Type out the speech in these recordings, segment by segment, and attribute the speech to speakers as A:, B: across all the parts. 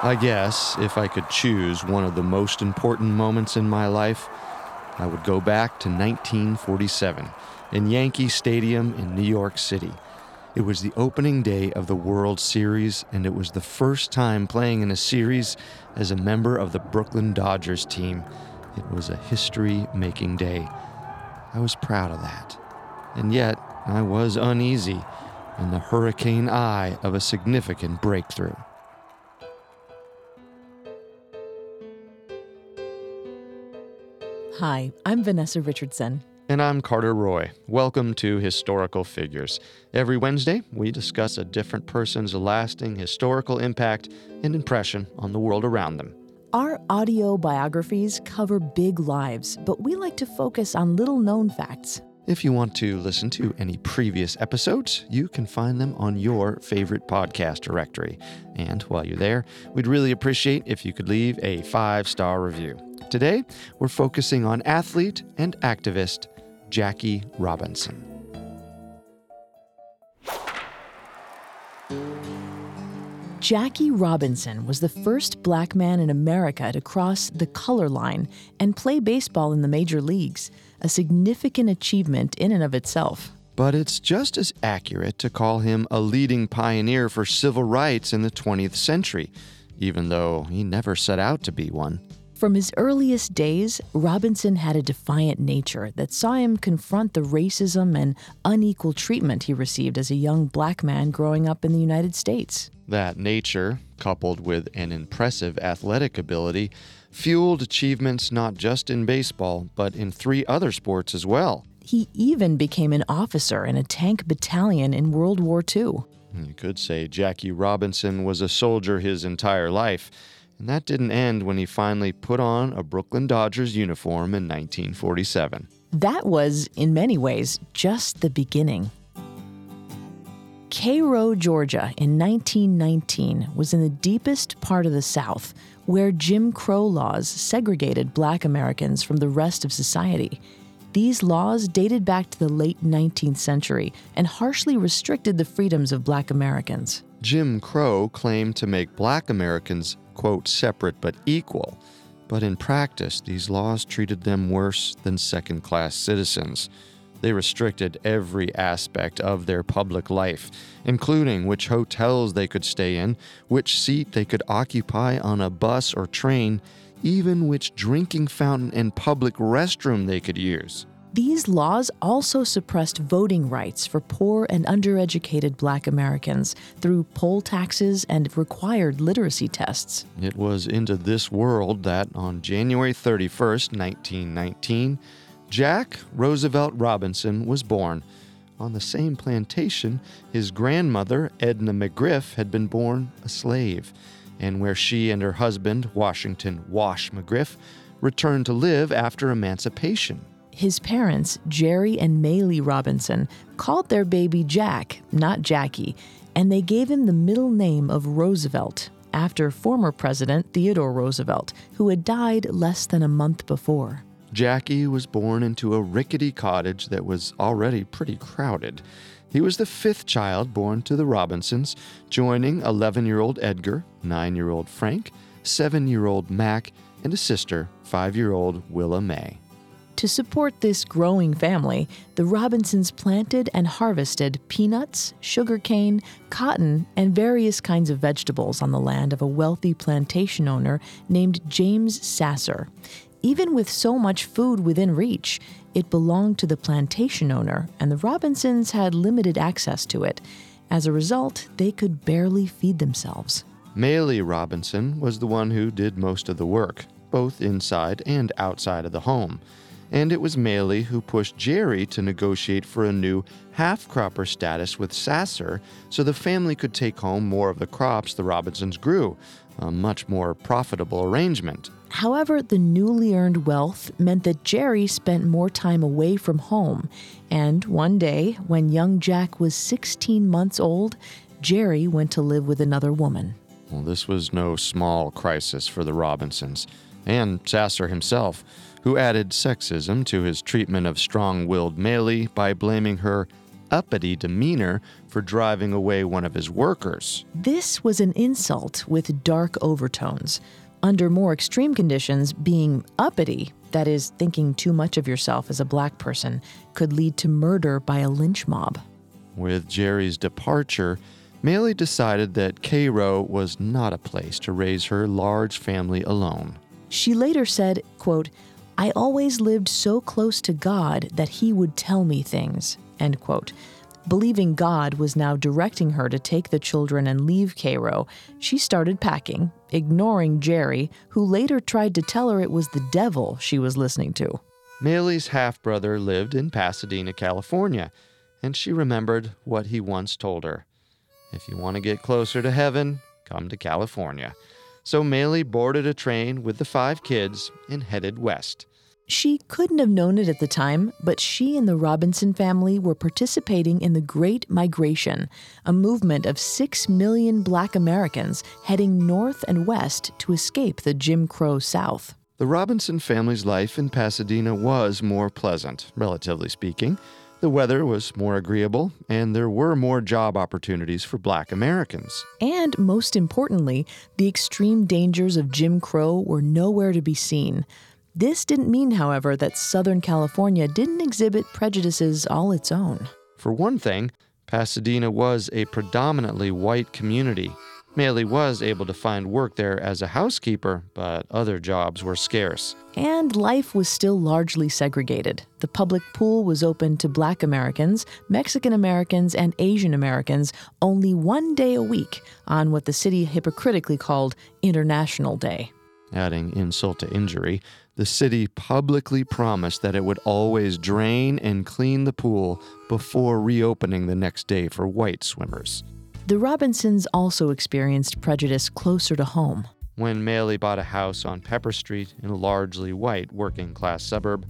A: I guess if I could choose one of the most important moments in my life, I would go back to 1947 in Yankee Stadium in New York City. It was the opening day of the World Series, and it was the first time playing in a series as a member of the Brooklyn Dodgers team. It was a history making day. I was proud of that. And yet, I was uneasy in the hurricane eye of a significant breakthrough.
B: Hi, I'm Vanessa Richardson.
A: And I'm Carter Roy. Welcome to Historical Figures. Every Wednesday, we discuss a different person's lasting historical impact and impression on the world around them.
B: Our audio biographies cover big lives, but we like to focus on little known facts.
A: If you want to listen to any previous episodes, you can find them on your favorite podcast directory. And while you're there, we'd really appreciate if you could leave a five star review. Today, we're focusing on athlete and activist Jackie Robinson.
B: Jackie Robinson was the first black man in America to cross the color line and play baseball in the major leagues, a significant achievement in and of itself.
A: But it's just as accurate to call him a leading pioneer for civil rights in the 20th century, even though he never set out to be one.
B: From his earliest days, Robinson had a defiant nature that saw him confront the racism and unequal treatment he received as a young black man growing up in the United States.
A: That nature, coupled with an impressive athletic ability, fueled achievements not just in baseball, but in three other sports as well.
B: He even became an officer in a tank battalion in World War II.
A: You could say Jackie Robinson was a soldier his entire life, and that didn't end when he finally put on a Brooklyn Dodgers uniform in 1947.
B: That was, in many ways, just the beginning. Cairo, Georgia, in 1919 was in the deepest part of the South where Jim Crow laws segregated black Americans from the rest of society. These laws dated back to the late 19th century and harshly restricted the freedoms of black Americans.
A: Jim Crow claimed to make black Americans, quote, separate but equal. But in practice, these laws treated them worse than second class citizens. They restricted every aspect of their public life, including which hotels they could stay in, which seat they could occupy on a bus or train, even which drinking fountain and public restroom they could use.
B: These laws also suppressed voting rights for poor and undereducated black Americans through poll taxes and required literacy tests.
A: It was into this world that on January 31st, 1919, Jack Roosevelt Robinson was born. On the same plantation, his grandmother, Edna McGriff, had been born a slave, and where she and her husband, Washington Wash McGriff, returned to live after emancipation.
B: His parents, Jerry and Maylie Robinson, called their baby Jack, not Jackie, and they gave him the middle name of Roosevelt, after former President Theodore Roosevelt, who had died less than a month before.
A: Jackie was born into a rickety cottage that was already pretty crowded. He was the fifth child born to the Robinsons, joining 11 year old Edgar, 9 year old Frank, 7 year old Mac, and a sister, 5 year old Willa Mae.
B: To support this growing family, the Robinsons planted and harvested peanuts, sugarcane, cotton, and various kinds of vegetables on the land of a wealthy plantation owner named James Sasser. Even with so much food within reach, it belonged to the plantation owner, and the Robinsons had limited access to it. As a result, they could barely feed themselves.
A: Maylie Robinson was the one who did most of the work, both inside and outside of the home and it was Maylie who pushed Jerry to negotiate for a new half cropper status with Sasser so the family could take home more of the crops the Robinsons grew, a much more profitable arrangement.
B: However, the newly earned wealth meant that Jerry spent more time away from home, and one day, when young Jack was 16 months old, Jerry went to live with another woman.
A: Well, this was no small crisis for the Robinsons, and Sasser himself who added sexism to his treatment of strong willed Maylie by blaming her uppity demeanor for driving away one of his workers.
B: This was an insult with dark overtones. Under more extreme conditions, being uppity, that is, thinking too much of yourself as a black person, could lead to murder by a lynch mob.
A: With Jerry's departure, Maylie decided that Cairo was not a place to raise her large family alone.
B: She later said, quote, I always lived so close to God that He would tell me things. End quote. Believing God was now directing her to take the children and leave Cairo, she started packing, ignoring Jerry, who later tried to tell her it was the devil she was listening to.
A: Maylie's half brother lived in Pasadena, California, and she remembered what he once told her If you want to get closer to heaven, come to California. So Maylie boarded a train with the five kids and headed west.
B: She couldn't have known it at the time, but she and the Robinson family were participating in the Great Migration, a movement of six million black Americans heading north and west to escape the Jim Crow South.
A: The Robinson family's life in Pasadena was more pleasant, relatively speaking. The weather was more agreeable, and there were more job opportunities for black Americans.
B: And most importantly, the extreme dangers of Jim Crow were nowhere to be seen. This didn't mean, however, that Southern California didn't exhibit prejudices all its own.
A: For one thing, Pasadena was a predominantly white community. Maylie was able to find work there as a housekeeper, but other jobs were scarce.
B: And life was still largely segregated. The public pool was open to black Americans, Mexican Americans, and Asian Americans only one day a week on what the city hypocritically called International Day.
A: Adding insult to injury, the city publicly promised that it would always drain and clean the pool before reopening the next day for white swimmers.
B: The Robinsons also experienced prejudice closer to home.
A: When Maylie bought a house on Pepper Street in a largely white working class suburb,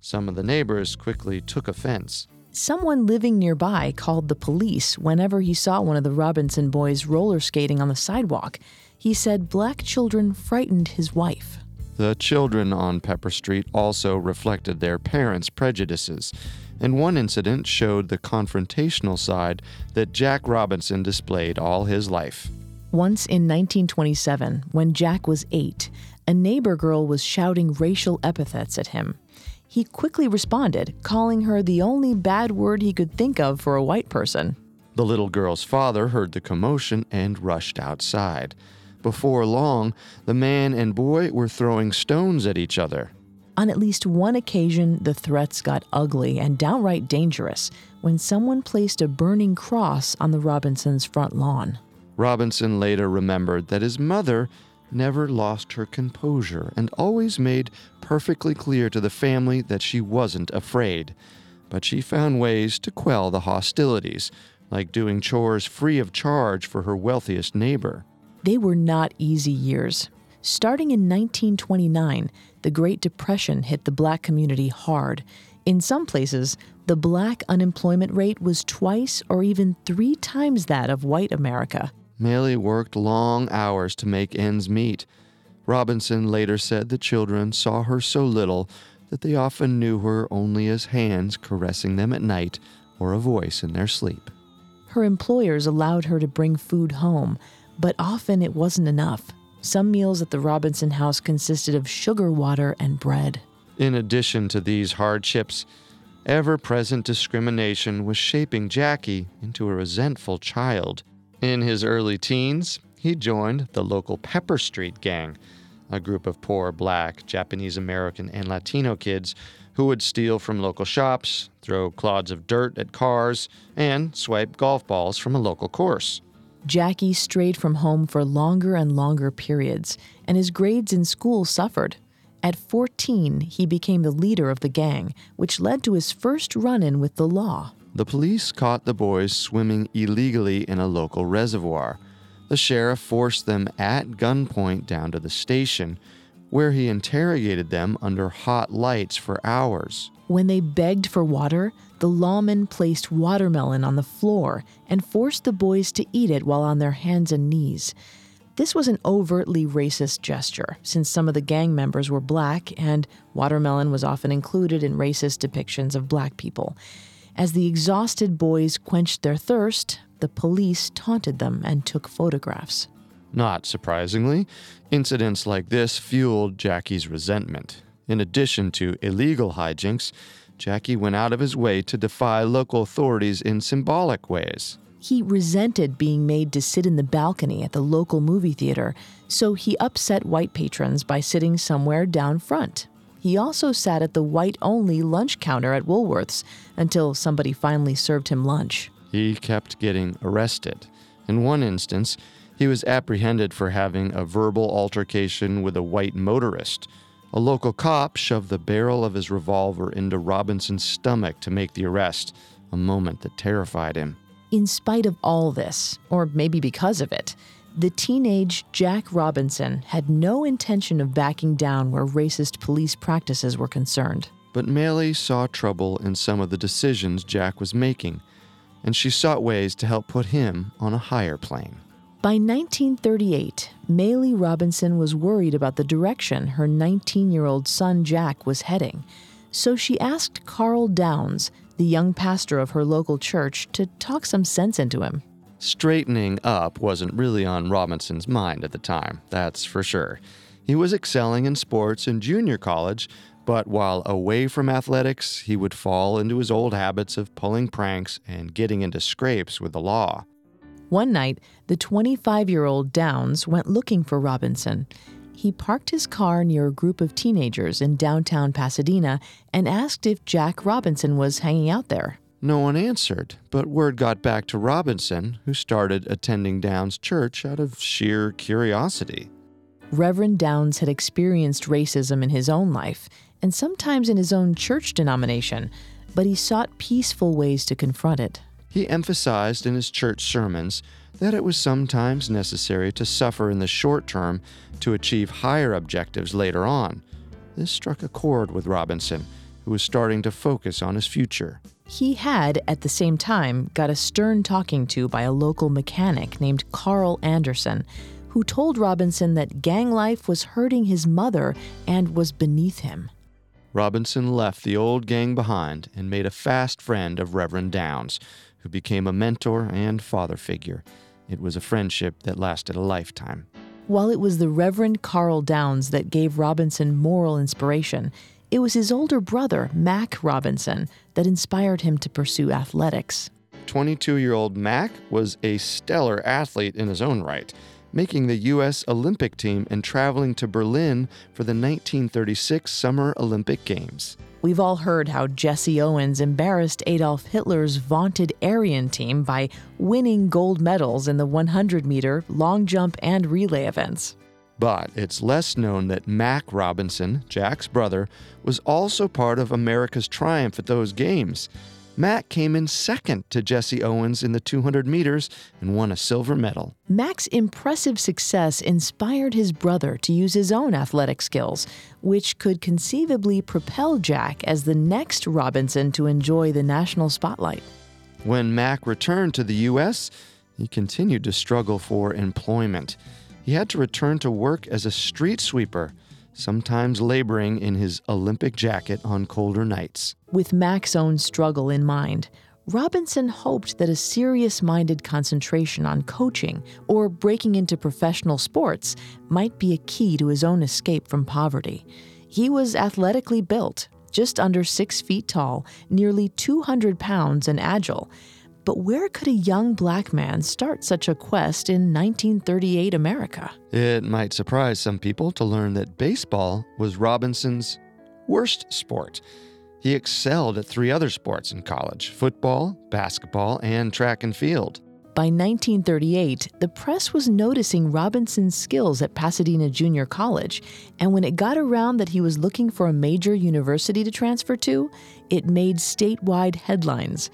A: some of the neighbors quickly took offense.
B: Someone living nearby called the police whenever he saw one of the Robinson boys roller skating on the sidewalk. He said black children frightened his wife.
A: The children on Pepper Street also reflected their parents' prejudices, and one incident showed the confrontational side that Jack Robinson displayed all his life.
B: Once in 1927, when Jack was eight, a neighbor girl was shouting racial epithets at him. He quickly responded, calling her the only bad word he could think of for a white person.
A: The little girl's father heard the commotion and rushed outside. Before long, the man and boy were throwing stones at each other.
B: On at least one occasion, the threats got ugly and downright dangerous when someone placed a burning cross on the Robinsons' front lawn.
A: Robinson later remembered that his mother never lost her composure and always made perfectly clear to the family that she wasn't afraid. But she found ways to quell the hostilities, like doing chores free of charge for her wealthiest neighbor.
B: They were not easy years. Starting in 1929, the Great Depression hit the black community hard. In some places, the black unemployment rate was twice or even three times that of white America.
A: Maylie worked long hours to make ends meet. Robinson later said the children saw her so little that they often knew her only as hands caressing them at night or a voice in their sleep.
B: Her employers allowed her to bring food home, but often it wasn't enough. Some meals at the Robinson house consisted of sugar water and bread.
A: In addition to these hardships, ever present discrimination was shaping Jackie into a resentful child. In his early teens, he joined the local Pepper Street Gang, a group of poor black, Japanese American, and Latino kids who would steal from local shops, throw clods of dirt at cars, and swipe golf balls from a local course.
B: Jackie strayed from home for longer and longer periods, and his grades in school suffered. At 14, he became the leader of the gang, which led to his first run in with the law.
A: The police caught the boys swimming illegally in a local reservoir. The sheriff forced them at gunpoint down to the station, where he interrogated them under hot lights for hours.
B: When they begged for water, the lawman placed watermelon on the floor and forced the boys to eat it while on their hands and knees. This was an overtly racist gesture, since some of the gang members were black and watermelon was often included in racist depictions of black people. As the exhausted boys quenched their thirst, the police taunted them and took photographs.
A: Not surprisingly, incidents like this fueled Jackie's resentment. In addition to illegal hijinks, Jackie went out of his way to defy local authorities in symbolic ways.
B: He resented being made to sit in the balcony at the local movie theater, so he upset white patrons by sitting somewhere down front. He also sat at the white only lunch counter at Woolworth's until somebody finally served him lunch.
A: He kept getting arrested. In one instance, he was apprehended for having a verbal altercation with a white motorist. A local cop shoved the barrel of his revolver into Robinson's stomach to make the arrest, a moment that terrified him.
B: In spite of all this, or maybe because of it, the teenage Jack Robinson had no intention of backing down where racist police practices were concerned.
A: But Maylee saw trouble in some of the decisions Jack was making, and she sought ways to help put him on a higher plane.
B: By 1938, Maylee Robinson was worried about the direction her 19 year old son Jack was heading, so she asked Karl Downs, the young pastor of her local church, to talk some sense into him.
A: Straightening up wasn't really on Robinson's mind at the time, that's for sure. He was excelling in sports in junior college, but while away from athletics, he would fall into his old habits of pulling pranks and getting into scrapes with the law.
B: One night, the 25 year old Downs went looking for Robinson. He parked his car near a group of teenagers in downtown Pasadena and asked if Jack Robinson was hanging out there.
A: No one answered, but word got back to Robinson, who started attending Downs Church out of sheer curiosity.
B: Reverend Downs had experienced racism in his own life and sometimes in his own church denomination, but he sought peaceful ways to confront it.
A: He emphasized in his church sermons that it was sometimes necessary to suffer in the short term to achieve higher objectives later on. This struck a chord with Robinson, who was starting to focus on his future.
B: He had, at the same time, got a stern talking to by a local mechanic named Carl Anderson, who told Robinson that gang life was hurting his mother and was beneath him.
A: Robinson left the old gang behind and made a fast friend of Reverend Downs, who became a mentor and father figure. It was a friendship that lasted a lifetime.
B: While it was the Reverend Karl Downs that gave Robinson moral inspiration, it was his older brother, Mac Robinson, that inspired him to pursue athletics.
A: 22 year old Mac was a stellar athlete in his own right, making the U.S. Olympic team and traveling to Berlin for the 1936 Summer Olympic Games.
B: We've all heard how Jesse Owens embarrassed Adolf Hitler's vaunted Aryan team by winning gold medals in the 100 meter, long jump, and relay events.
A: But it's less known that Mac Robinson, Jack's brother, was also part of America's triumph at those games. Mac came in second to Jesse Owens in the 200 meters and won a silver medal.
B: Mac's impressive success inspired his brother to use his own athletic skills, which could conceivably propel Jack as the next Robinson to enjoy the national spotlight.
A: When Mac returned to the U.S., he continued to struggle for employment. He had to return to work as a street sweeper, sometimes laboring in his Olympic jacket on colder nights.
B: With Mac's own struggle in mind, Robinson hoped that a serious minded concentration on coaching or breaking into professional sports might be a key to his own escape from poverty. He was athletically built, just under six feet tall, nearly 200 pounds, and agile. But where could a young black man start such a quest in 1938 America?
A: It might surprise some people to learn that baseball was Robinson's worst sport. He excelled at three other sports in college football, basketball, and track and field.
B: By 1938, the press was noticing Robinson's skills at Pasadena Junior College, and when it got around that he was looking for a major university to transfer to, it made statewide headlines.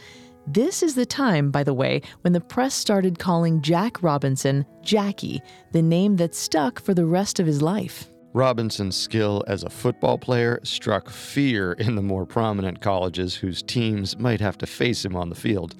B: This is the time, by the way, when the press started calling Jack Robinson Jackie, the name that stuck for the rest of his life.
A: Robinson's skill as a football player struck fear in the more prominent colleges whose teams might have to face him on the field.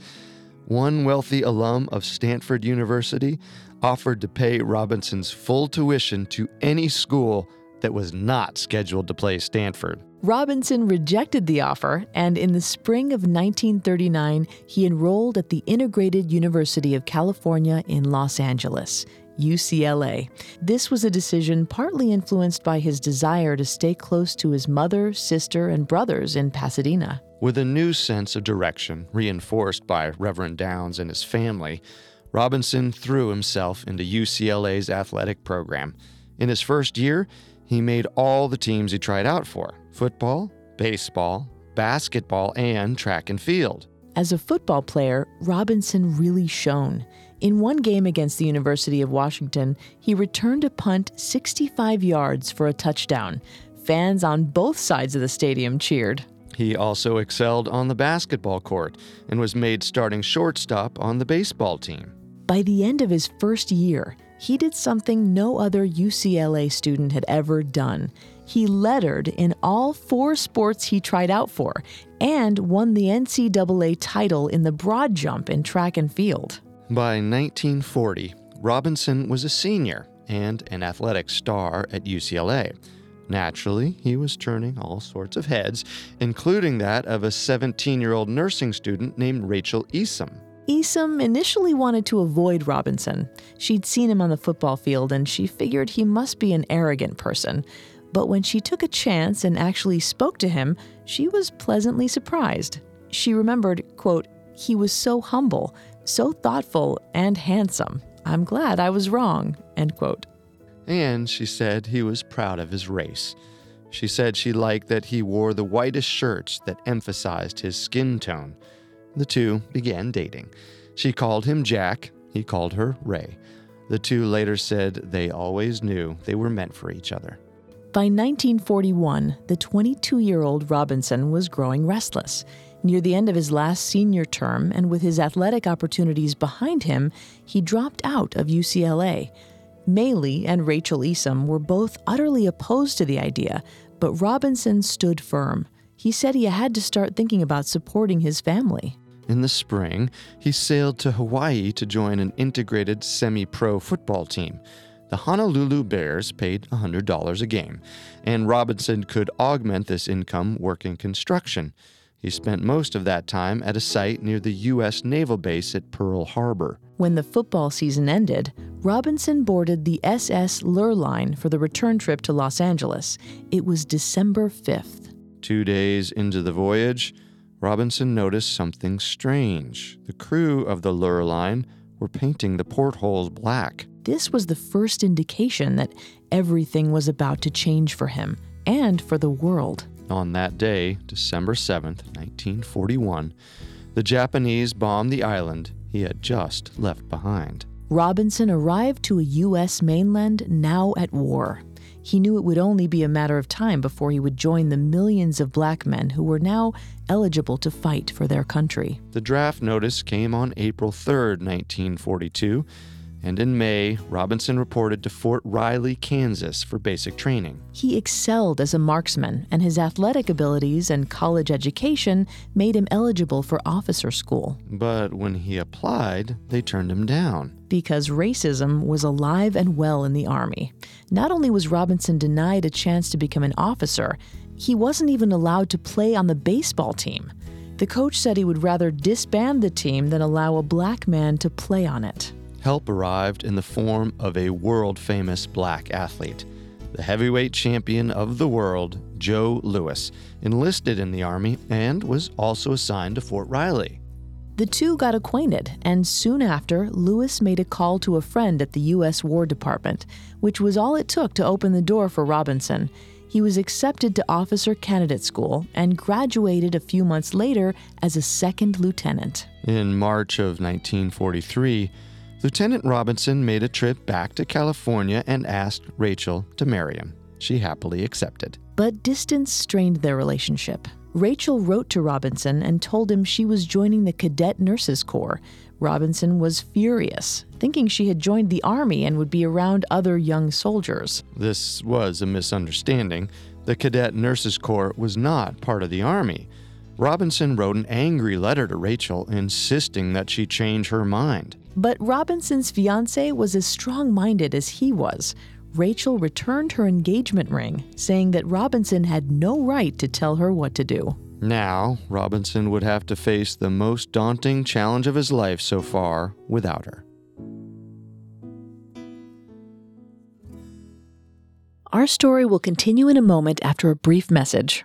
A: One wealthy alum of Stanford University offered to pay Robinson's full tuition to any school that was not scheduled to play Stanford.
B: Robinson rejected the offer, and in the spring of 1939, he enrolled at the Integrated University of California in Los Angeles. UCLA. This was a decision partly influenced by his desire to stay close to his mother, sister, and brothers in Pasadena.
A: With a new sense of direction, reinforced by Reverend Downs and his family, Robinson threw himself into UCLA's athletic program. In his first year, he made all the teams he tried out for football, baseball, basketball, and track and field.
B: As a football player, Robinson really shone. In one game against the University of Washington, he returned a punt 65 yards for a touchdown. Fans on both sides of the stadium cheered.
A: He also excelled on the basketball court and was made starting shortstop on the baseball team.
B: By the end of his first year, he did something no other UCLA student had ever done. He lettered in all four sports he tried out for and won the NCAA title in the broad jump in track and field.
A: By 1940, Robinson was a senior and an athletic star at UCLA. Naturally, he was turning all sorts of heads, including that of a 17 year old nursing student named Rachel Isum.
B: Isum initially wanted to avoid Robinson. She'd seen him on the football field and she figured he must be an arrogant person. But when she took a chance and actually spoke to him, she was pleasantly surprised. She remembered, quote, he was so humble, so thoughtful, and handsome. I'm glad I was wrong, end quote.
A: And she said he was proud of his race. She said she liked that he wore the whitest shirts that emphasized his skin tone. The two began dating. She called him Jack, he called her Rae. The two later said they always knew they were meant for each other.
B: By 1941, the 22 year old Robinson was growing restless. Near the end of his last senior term, and with his athletic opportunities behind him, he dropped out of UCLA. Maylie and Rachel Isum were both utterly opposed to the idea, but Robinson stood firm. He said he had to start thinking about supporting his family.
A: In the spring, he sailed to Hawaii to join an integrated semi pro football team. The Honolulu Bears paid $100 a game, and Robinson could augment this income working construction. He spent most of that time at a site near the U.S. Naval Base at Pearl Harbor.
B: When the football season ended, Robinson boarded the SS Lurline for the return trip to Los Angeles. It was December 5th.
A: Two days into the voyage, Robinson noticed something strange. The crew of the Lurline were painting the portholes black.
B: This was the first indication that everything was about to change for him and for the world.
A: On that day, December 7th, 1941, the Japanese bombed the island he had just left behind.
B: Robinson arrived to a U.S. mainland now at war. He knew it would only be a matter of time before he would join the millions of black men who were now eligible to fight for their country.
A: The draft notice came on April 3, 1942, and in May, Robinson reported to Fort Riley, Kansas for basic training.
B: He excelled as a marksman, and his athletic abilities and college education made him eligible for officer school.
A: But when he applied, they turned him down.
B: Because racism was alive and well in the Army. Not only was Robinson denied a chance to become an officer, he wasn't even allowed to play on the baseball team. The coach said he would rather disband the team than allow a black man to play on it.
A: Help arrived in the form of a world famous black athlete. The heavyweight champion of the world, Joe Louis, enlisted in the Army and was also assigned to Fort Riley.
B: The two got acquainted, and soon after, Louis made a call to a friend at the U.S. War Department, which was all it took to open the door for Robinson. He was accepted to officer candidate school and graduated a few months later as a second lieutenant.
A: In March of 1943, Lieutenant Robinson made a trip back to California and asked Rachel to marry him. She happily accepted.
B: But distance strained their relationship. Rachel wrote to Robinson and told him she was joining the Cadet Nurses Corps. Robinson was furious, thinking she had joined the Army and would be around other young soldiers.
A: This was a misunderstanding. The Cadet Nurses Corps was not part of the Army. Robinson wrote an angry letter to Rachel insisting that she change her mind.
B: But Robinson's fiance was as strong minded as he was. Rachel returned her engagement ring, saying that Robinson had no right to tell her what to do.
A: Now, Robinson would have to face the most daunting challenge of his life so far without her.
B: Our story will continue in a moment after a brief message.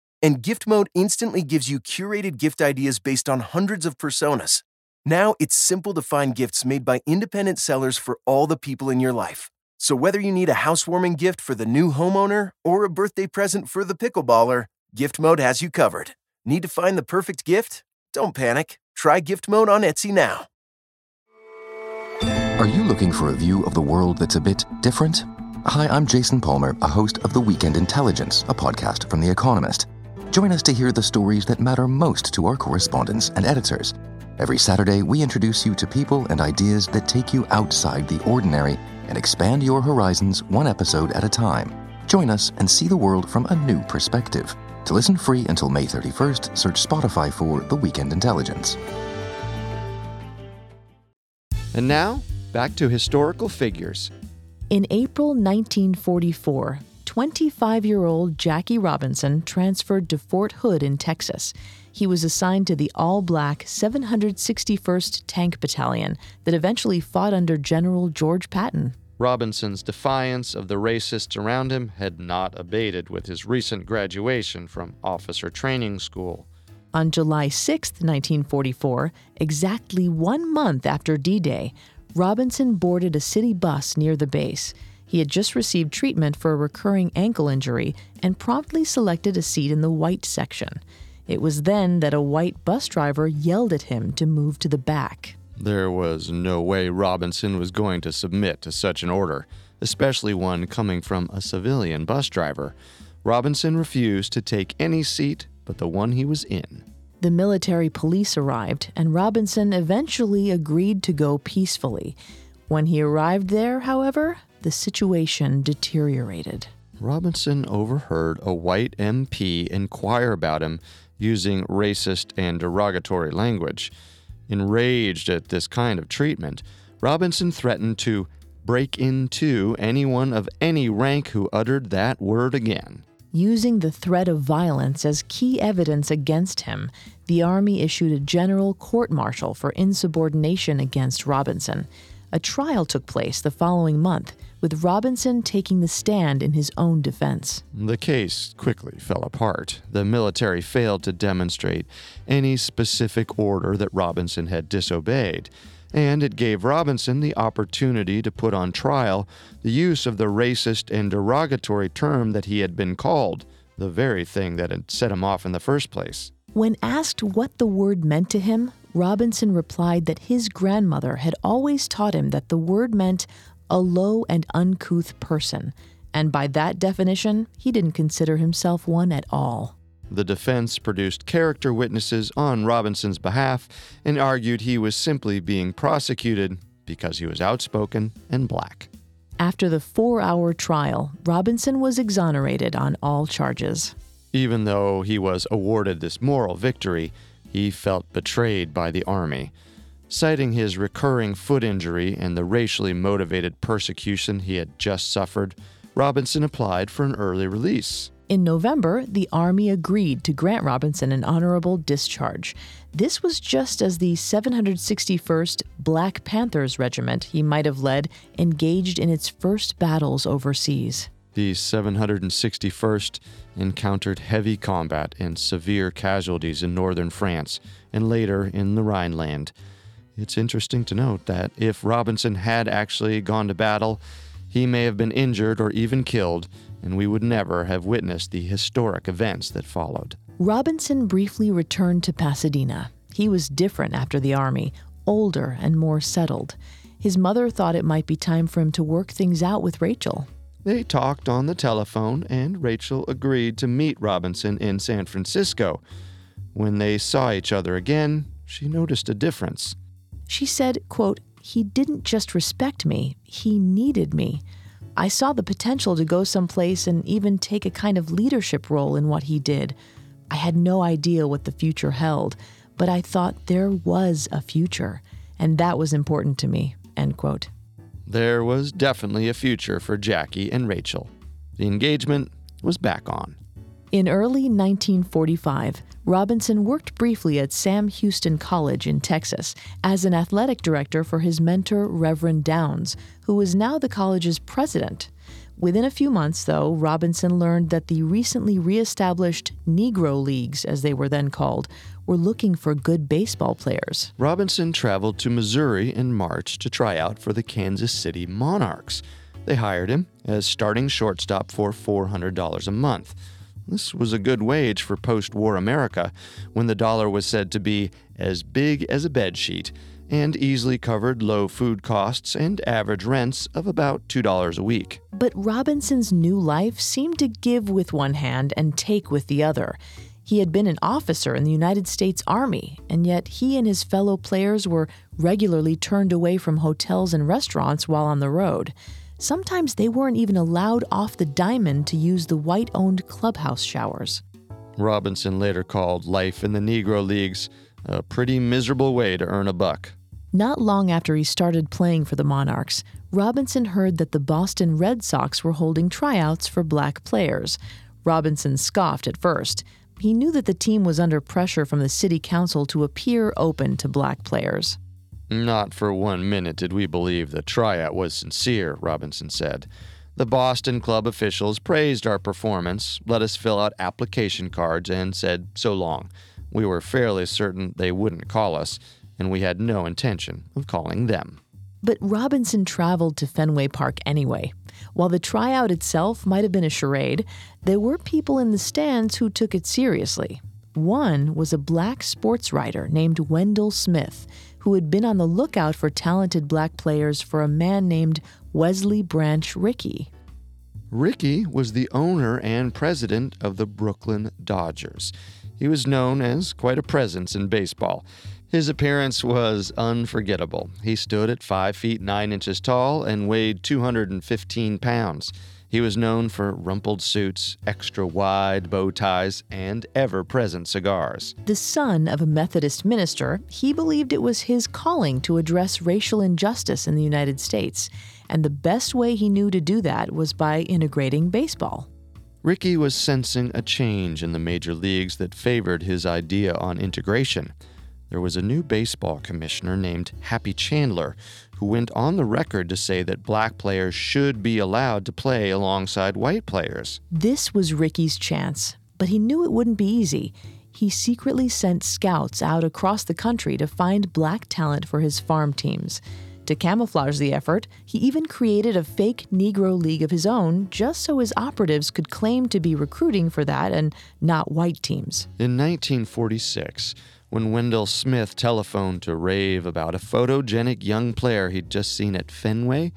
C: And gift mode instantly gives you curated gift ideas based on hundreds of personas. Now it's simple to find gifts made by independent sellers for all the people in your life. So whether you need a housewarming gift for the new homeowner or a birthday present for the pickleballer, Gift Mode has you covered. Need to find the perfect gift? Don't panic. Try Gift Mode on Etsy now.
D: Are you looking for a view of the world that's a bit different? Hi, I'm Jason Palmer, a host of The Weekend Intelligence, a podcast from The Economist. Join us to hear the stories that matter most to our correspondents and editors. Every Saturday, we introduce you to people and ideas that take you outside the ordinary and expand your horizons one episode at a time. Join us and see the world from a new perspective. To listen free until May 31st, search Spotify for The Weekend Intelligence.
A: And now, back to historical figures.
B: In April 1944, 25 year old Jackie Robinson transferred to Fort Hood in Texas. He was assigned to the all black 761st Tank Battalion that eventually fought under General George Patton.
A: Robinson's defiance of the racists around him had not abated with his recent graduation from officer training school.
B: On July 6, 1944, exactly one month after D Day, Robinson boarded a city bus near the base. He had just received treatment for a recurring ankle injury and promptly selected a seat in the white section. It was then that a white bus driver yelled at him to move to the back.
A: There was no way Robinson was going to submit to such an order, especially one coming from a civilian bus driver. Robinson refused to take any seat but the one he was in.
B: The military police arrived, and Robinson eventually agreed to go peacefully. When he arrived there, however, the situation deteriorated.
A: Robinson overheard a white MP inquire about him using racist and derogatory language. Enraged at this kind of treatment, Robinson threatened to break into anyone of any rank who uttered that word again.
B: Using the threat of violence as key evidence against him, the Army issued a general court martial for insubordination against Robinson. A trial took place the following month, with Robinson taking the stand in his own defense.
A: The case quickly fell apart. The military failed to demonstrate any specific order that Robinson had disobeyed. and it gave Robinson the opportunity to put on trial the use of the racist and derogatory term that he had been called, the very thing that had set him off in the first place.
B: When asked what the word meant to him, Robinson replied that his grandmother had always taught him that the word meant a low and uncouth person, and by that definition, he didn't consider himself one at all.
A: The defense produced character witnesses on Robinson's behalf and argued he was simply being prosecuted because he was outspoken and black.
B: After the four hour trial, Robinson was exonerated on all charges.
A: Even though he was awarded this moral victory, he felt betrayed by the Army. Citing his recurring foot injury and the racially motivated persecution he had just suffered, Robinson applied for an early release.
B: In November, the Army agreed to grant Robinson an honorable discharge. This was just as the 761st Black Panthers Regiment he might have led engaged in its first battles overseas.
A: The 761st encountered heavy combat and severe casualties in northern France and later in the Rhineland. It's interesting to note that if Robinson had actually gone to battle, he may have been injured or even killed, and we would never have witnessed the historic events that followed.
B: Robinson briefly returned to Pasadena. He was different after the Army, older and more settled. His mother thought it might be time for him to work things out with Rachel.
A: They talked on the telephone, and Rachel agreed to meet Robinson in San Francisco. When they saw each other again, she noticed a difference.
B: She said, quote, He didn't just respect me, he needed me. I saw the potential to go someplace and even take a kind of leadership role in what he did. I had no idea what the future held, but I thought there was a future, and that was important to me. End quote.
A: There was definitely a future for Jackie and Rachel. The engagement was back on.
B: In early 1945, Robinson worked briefly at Sam Houston College in Texas as an athletic director for his mentor, Reverend Downs, who was now the college's president. Within a few months, though, Robinson learned that the recently reestablished Negro Leagues, as they were then called, were looking for good baseball players.
A: Robinson traveled to Missouri in March to try out for the Kansas City Monarchs. They hired him as starting shortstop for $400 a month. This was a good wage for post war America, when the dollar was said to be as big as a bedsheet and easily covered low food costs and average rents of about $2 a week.
B: But Robinson's new life seemed to give with one hand and take with the other. He had been an officer in the United States Army, and yet he and his fellow players were regularly turned away from hotels and restaurants while on the road. Sometimes they weren't even allowed off the diamond to use the white owned clubhouse showers.
A: Robinson later called life in the Negro Leagues a pretty miserable way to earn a buck.
B: Not long after he started playing for the Monarchs, Robinson heard that the Boston Red Sox were holding tryouts for black players. Robinson scoffed at first. He knew that the team was under pressure from the city council to appear open to black players.
A: Not for one minute did we believe the tryout was sincere, Robinson said. The Boston club officials praised our performance, let us fill out application cards, and said so long. We were fairly certain they wouldn't call us, and we had no intention of calling them.
B: But Robinson traveled to Fenway Park anyway. While the tryout itself might have been a charade, there were people in the stands who took it seriously. One was a black sports writer named Wendell Smith who had been on the lookout for talented black players for a man named Wesley Branch Rickey.
A: Rickey was the owner and president of the Brooklyn Dodgers. He was known as quite a presence in baseball. His appearance was unforgettable. He stood at 5 feet 9 inches tall and weighed 215 pounds. He was known for rumpled suits, extra wide bow ties, and ever present cigars.
B: The son of a Methodist minister, he believed it was his calling to address racial injustice in the United States, and the best way he knew to do that was by integrating baseball.
A: Rickey was sensing a change in the major leagues that favored his idea on integration there was a new baseball commissioner named Happy Chandler who went on the record to say that black players should be allowed to play alongside white players.
B: This was Rickey's chance, but he knew it wouldn't be easy. he secretly sent scouts out across the country to find black talent for his farm teams. To camouflage the effort, he even created a fake Negro League of his own just so his operatives could claim to be recruiting for that and not white teams.
A: In 1946, when Wendell Smith telephoned to rave about a photogenic young player he'd just seen at Fenway,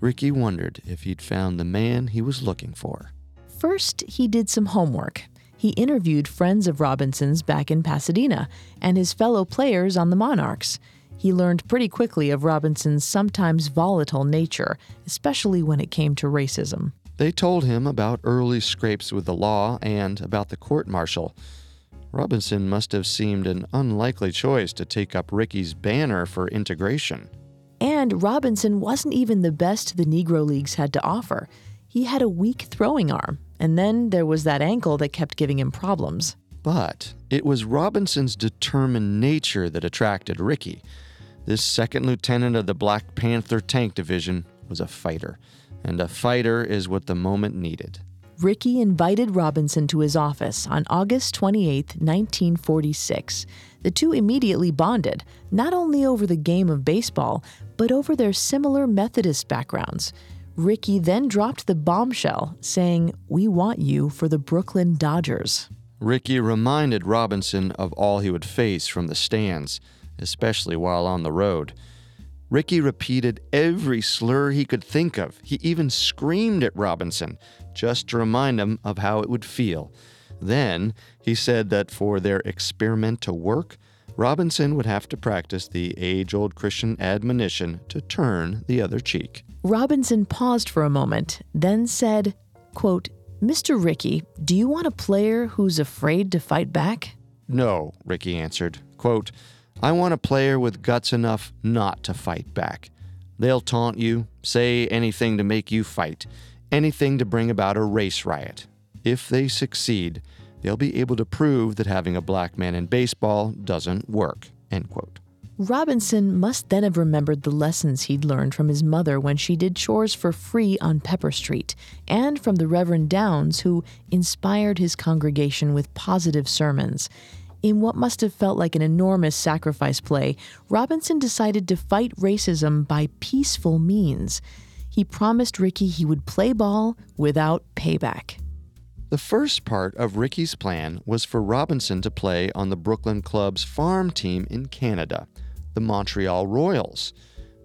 A: Rickey wondered if he'd found the man he was looking for.
B: First, he did some homework. He interviewed friends of Robinson's back in Pasadena and his fellow players on the Monarchs. He learned pretty quickly of Robinson's sometimes volatile nature, especially when it came to racism.
A: They told him about early scrapes with the law and about the court martial. Robinson must have seemed an unlikely choice to take up Rickey's banner for integration.
B: And Robinson wasn't even the best the Negro Leagues had to offer. He had a weak throwing arm, and then there was that ankle that kept giving him problems.
A: But it was Robinson's determined nature that attracted Rickey. This second lieutenant of the Black Panther Tank Division was a fighter, and a fighter is what the moment needed.
B: Rickey invited Robinson to his office on August 28, 1946. The two immediately bonded, not only over the game of baseball, but over their similar Methodist backgrounds. Rickey then dropped the bombshell, saying, We want you for the Brooklyn Dodgers.
A: Rickey reminded Robinson of all he would face from the stands, especially while on the road. Rickey repeated every slur he could think of. He even screamed at Robinson, just to remind him of how it would feel. Then he said that for their experiment to work, Robinson would have to practice the age old Christian admonition to turn the other cheek.
B: Robinson paused for a moment, then said, quote, Mr. Rickey, do you want a player who's afraid to fight back?
A: No, Rickey answered. Quote, I want a player with guts enough not to fight back. They'll taunt you, say anything to make you fight, anything to bring about a race riot. If they succeed, they'll be able to prove that having a black man in baseball doesn't work. End quote.
B: Robinson must then have remembered the lessons he'd learned from his mother when she did chores for free on Pepper Street, and from the Reverend Downs, who inspired his congregation with positive sermons. In what must have felt like an enormous sacrifice play, Robinson decided to fight racism by peaceful means. He promised Rickey he would play ball without payback.
A: The first part of Rickey's plan was for Robinson to play on the Brooklyn Club's farm team in Canada, the Montreal Royals.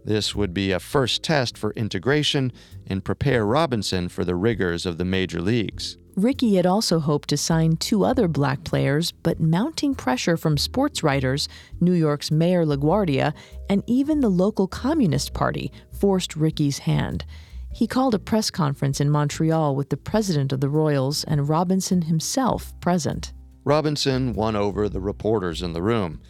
A: This would be a first test for integration and prepare Robinson for the rigors of the major leagues.
B: Rickey had also hoped to sign two other black players, but mounting pressure from sports writers, New York's Mayor LaGuardia, and even the local Communist Party forced Rickey's hand. He called a press conference in Montreal with the president of the Royals and Robinson himself present.
A: Robinson won over the reporters in the room.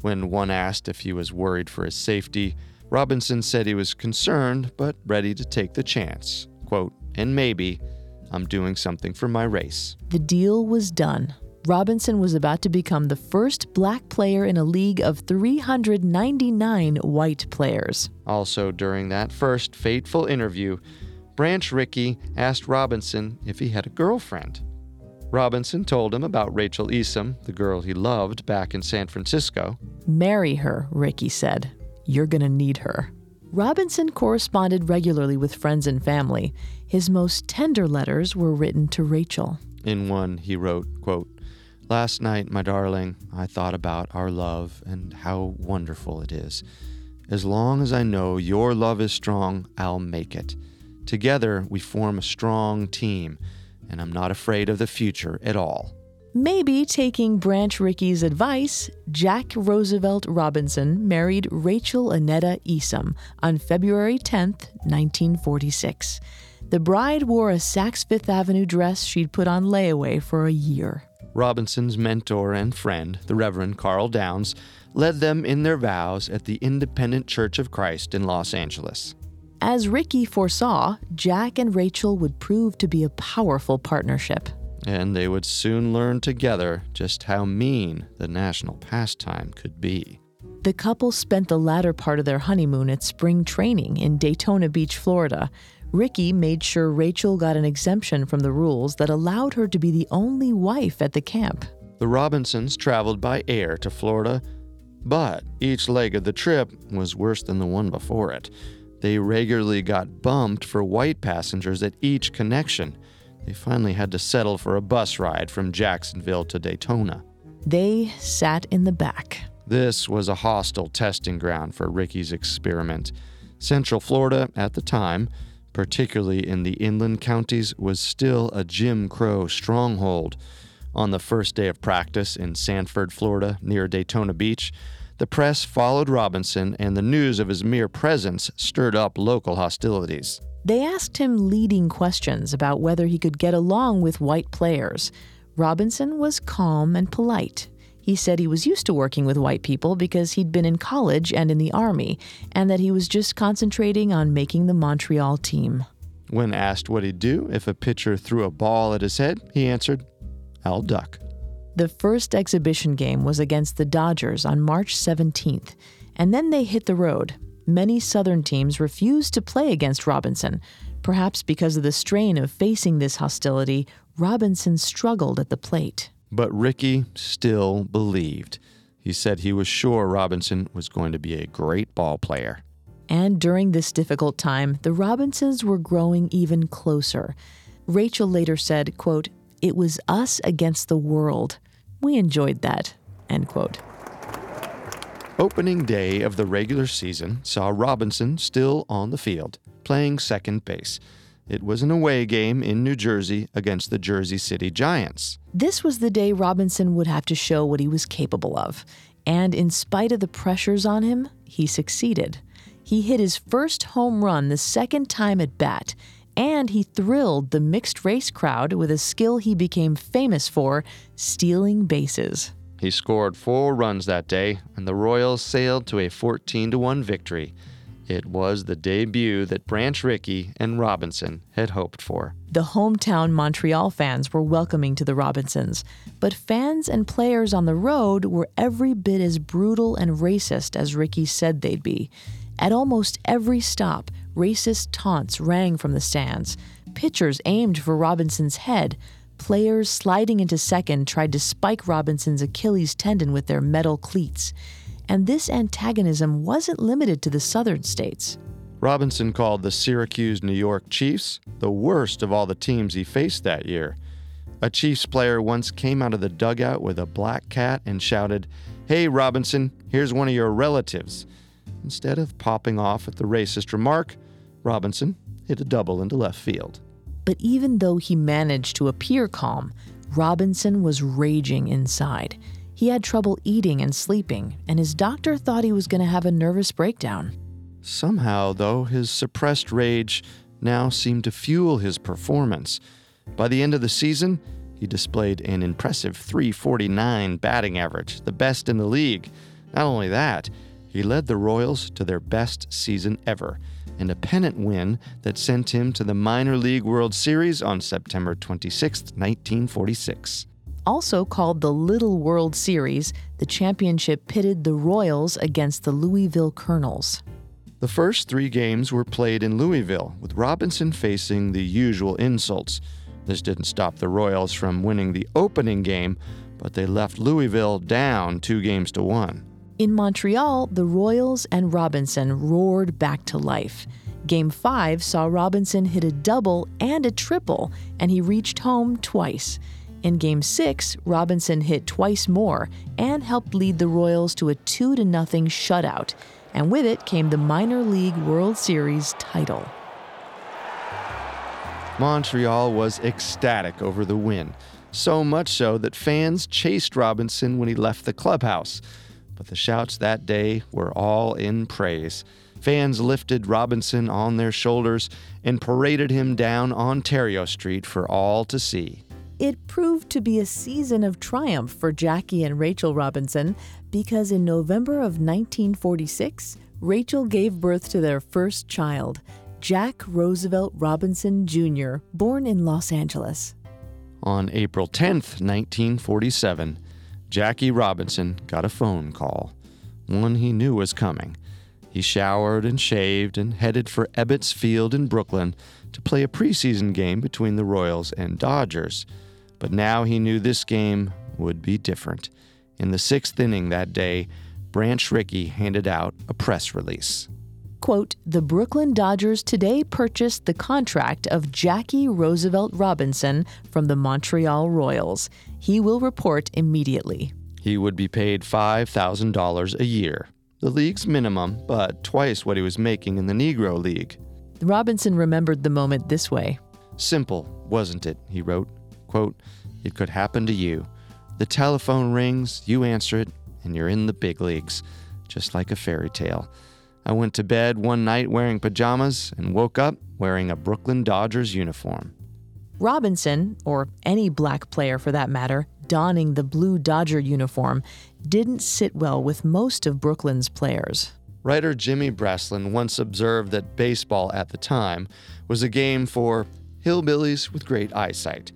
A: When one asked if he was worried for his safety, Robinson said he was concerned but ready to take the chance. Quote, and maybe I'm doing something for my race.
B: The deal was done. Robinson was about to become the first black player in a league of 399 white players.
A: Also, during that first fateful interview, Branch Rickey asked Robinson if he had a girlfriend. Robinson told him about Rachel Isum, the girl he loved back in San Francisco.
B: Marry her, Rickey said. You're going to need her. Robinson corresponded regularly with friends and family. His most tender letters were written to Rachel.
A: In one, he wrote, quote, Last night, my darling, I thought about our love and how wonderful it is. As long as I know your love is strong, I'll make it. Together, we form a strong team, and I'm not afraid of the future at all.
B: Maybe taking Branch Rickey's advice, Jack Roosevelt Robinson married Rachel Annetta Isum on February 10, 1946. The bride wore a Saks Fifth Avenue dress she'd put on layaway for a year.
A: Robinson's mentor and friend, the Reverend Karl Downs, led them in their vows at the Independent Church of Christ in Los Angeles.
B: As Rickey foresaw, Jack and Rachel would prove to be a powerful partnership.
A: And they would soon learn together just how mean the national pastime could be.
B: The couple spent the latter part of their honeymoon at spring training in Daytona Beach, Florida, Rickey made sure Rachel got an exemption from the rules that allowed her to be the only wife at the camp.
A: The Robinsons traveled by air to Florida, but each leg of the trip was worse than the one before it. They regularly got bumped for white passengers at each connection. They finally had to settle for a bus ride from Jacksonville to Daytona.
B: They sat in the back.
A: This was a hostile testing ground for Rickey's experiment. Central Florida, at the time, particularly in the inland counties, was still a Jim Crow stronghold. On the first day of practice in Sanford, Florida, near Daytona Beach, the press followed Robinson, and the news of his mere presence stirred up local hostilities.
B: They asked him leading questions about whether he could get along with white players. Robinson was calm and polite. He said he was used to working with white people because he'd been in college and in the Army, and that he was just concentrating on making the Montreal team.
A: When asked what he'd do if a pitcher threw a ball at his head, he answered, I'll duck.
B: The first exhibition game was against the Dodgers on March 17th, and then they hit the road. Many Southern teams refused to play against Robinson. Perhaps because of the strain of facing this hostility, Robinson struggled at the plate.
A: But Rickey still believed. He said he was sure Robinson was going to be a great ball player.
B: And during this difficult time, the Robinsons were growing even closer. Rachel later said, quote, It was us against the world. We enjoyed that. End quote.
A: Opening day of the regular season saw Robinson still on the field, playing second base. It was an away game in New Jersey against the Jersey City Giants.
B: This was the day Robinson would have to show what he was capable of. And in spite of the pressures on him, he succeeded. He hit his first home run the second time at bat, and he thrilled the mixed race crowd with a skill he became famous for stealing bases.
A: He scored four runs that day, and the Royals sailed to a 14 1 victory. It was the debut that Branch Rickey and Robinson had hoped for.
B: The hometown Montreal fans were welcoming to the Robinsons, but fans and players on the road were every bit as brutal and racist as Rickey said they'd be. At almost every stop, racist taunts rang from the stands. Pitchers aimed for Robinson's head. Players sliding into second tried to spike Robinson's Achilles tendon with their metal cleats. And this antagonism wasn't limited to the southern states.
A: Robinson called the Syracuse New York Chiefs the worst of all the teams he faced that year. A Chiefs player once came out of the dugout with a black cat and shouted, Hey, Robinson, here's one of your relatives. Instead of popping off at the racist remark, Robinson hit a double into left field.
B: But even though he managed to appear calm, Robinson was raging inside. He had trouble eating and sleeping, and his doctor thought he was going to have a nervous breakdown.
A: Somehow, though, his suppressed rage now seemed to fuel his performance. By the end of the season, he displayed an impressive 349 batting average, the best in the league. Not only that, he led the Royals to their best season ever and a pennant win that sent him to the Minor League World Series on September 26, 1946.
B: Also called the Little World Series, the championship pitted the Royals against the Louisville Colonels.
A: The first three games were played in Louisville, with Robinson facing the usual insults. This didn't stop the Royals from winning the opening game, but they left Louisville down two games to one.
B: In Montreal, the Royals and Robinson roared back to life. Game 5 saw Robinson hit a double and a triple, and he reached home twice. In Game 6, Robinson hit twice more and helped lead the Royals to a 2 0 shutout, and with it came the Minor League World Series title.
A: Montreal was ecstatic over the win, so much so that fans chased Robinson when he left the clubhouse. But the shouts that day were all in praise. Fans lifted Robinson on their shoulders and paraded him down Ontario Street for all to see.
B: It proved to be a season of triumph for Jackie and Rachel Robinson because in November of 1946, Rachel gave birth to their first child, Jack Roosevelt Robinson Jr., born in Los Angeles.
A: On April 10, 1947, Jackie Robinson got a phone call, one he knew was coming. He showered and shaved and headed for Ebbets Field in Brooklyn to play a preseason game between the Royals and Dodgers. But now he knew this game would be different. In the sixth inning that day, Branch Rickey handed out a press release.
B: Quote, the Brooklyn Dodgers today purchased the contract of Jackie Roosevelt Robinson from the Montreal Royals. He will report immediately.
A: He would be paid $5,000 a year, the league's minimum, but twice what he was making in the Negro League.
B: Robinson remembered the moment this way.
A: Simple, wasn't it? He wrote. Quote, It could happen to you. The telephone rings, you answer it, and you're in the big leagues, just like a fairy tale. I went to bed one night wearing pajamas and woke up wearing a Brooklyn Dodgers uniform.
B: Robinson, or any black player for that matter, donning the blue Dodger uniform, didn't sit well with most of Brooklyn's players.
A: Writer Jimmy Breslin once observed that baseball at the time was a game for hillbillies with great eyesight.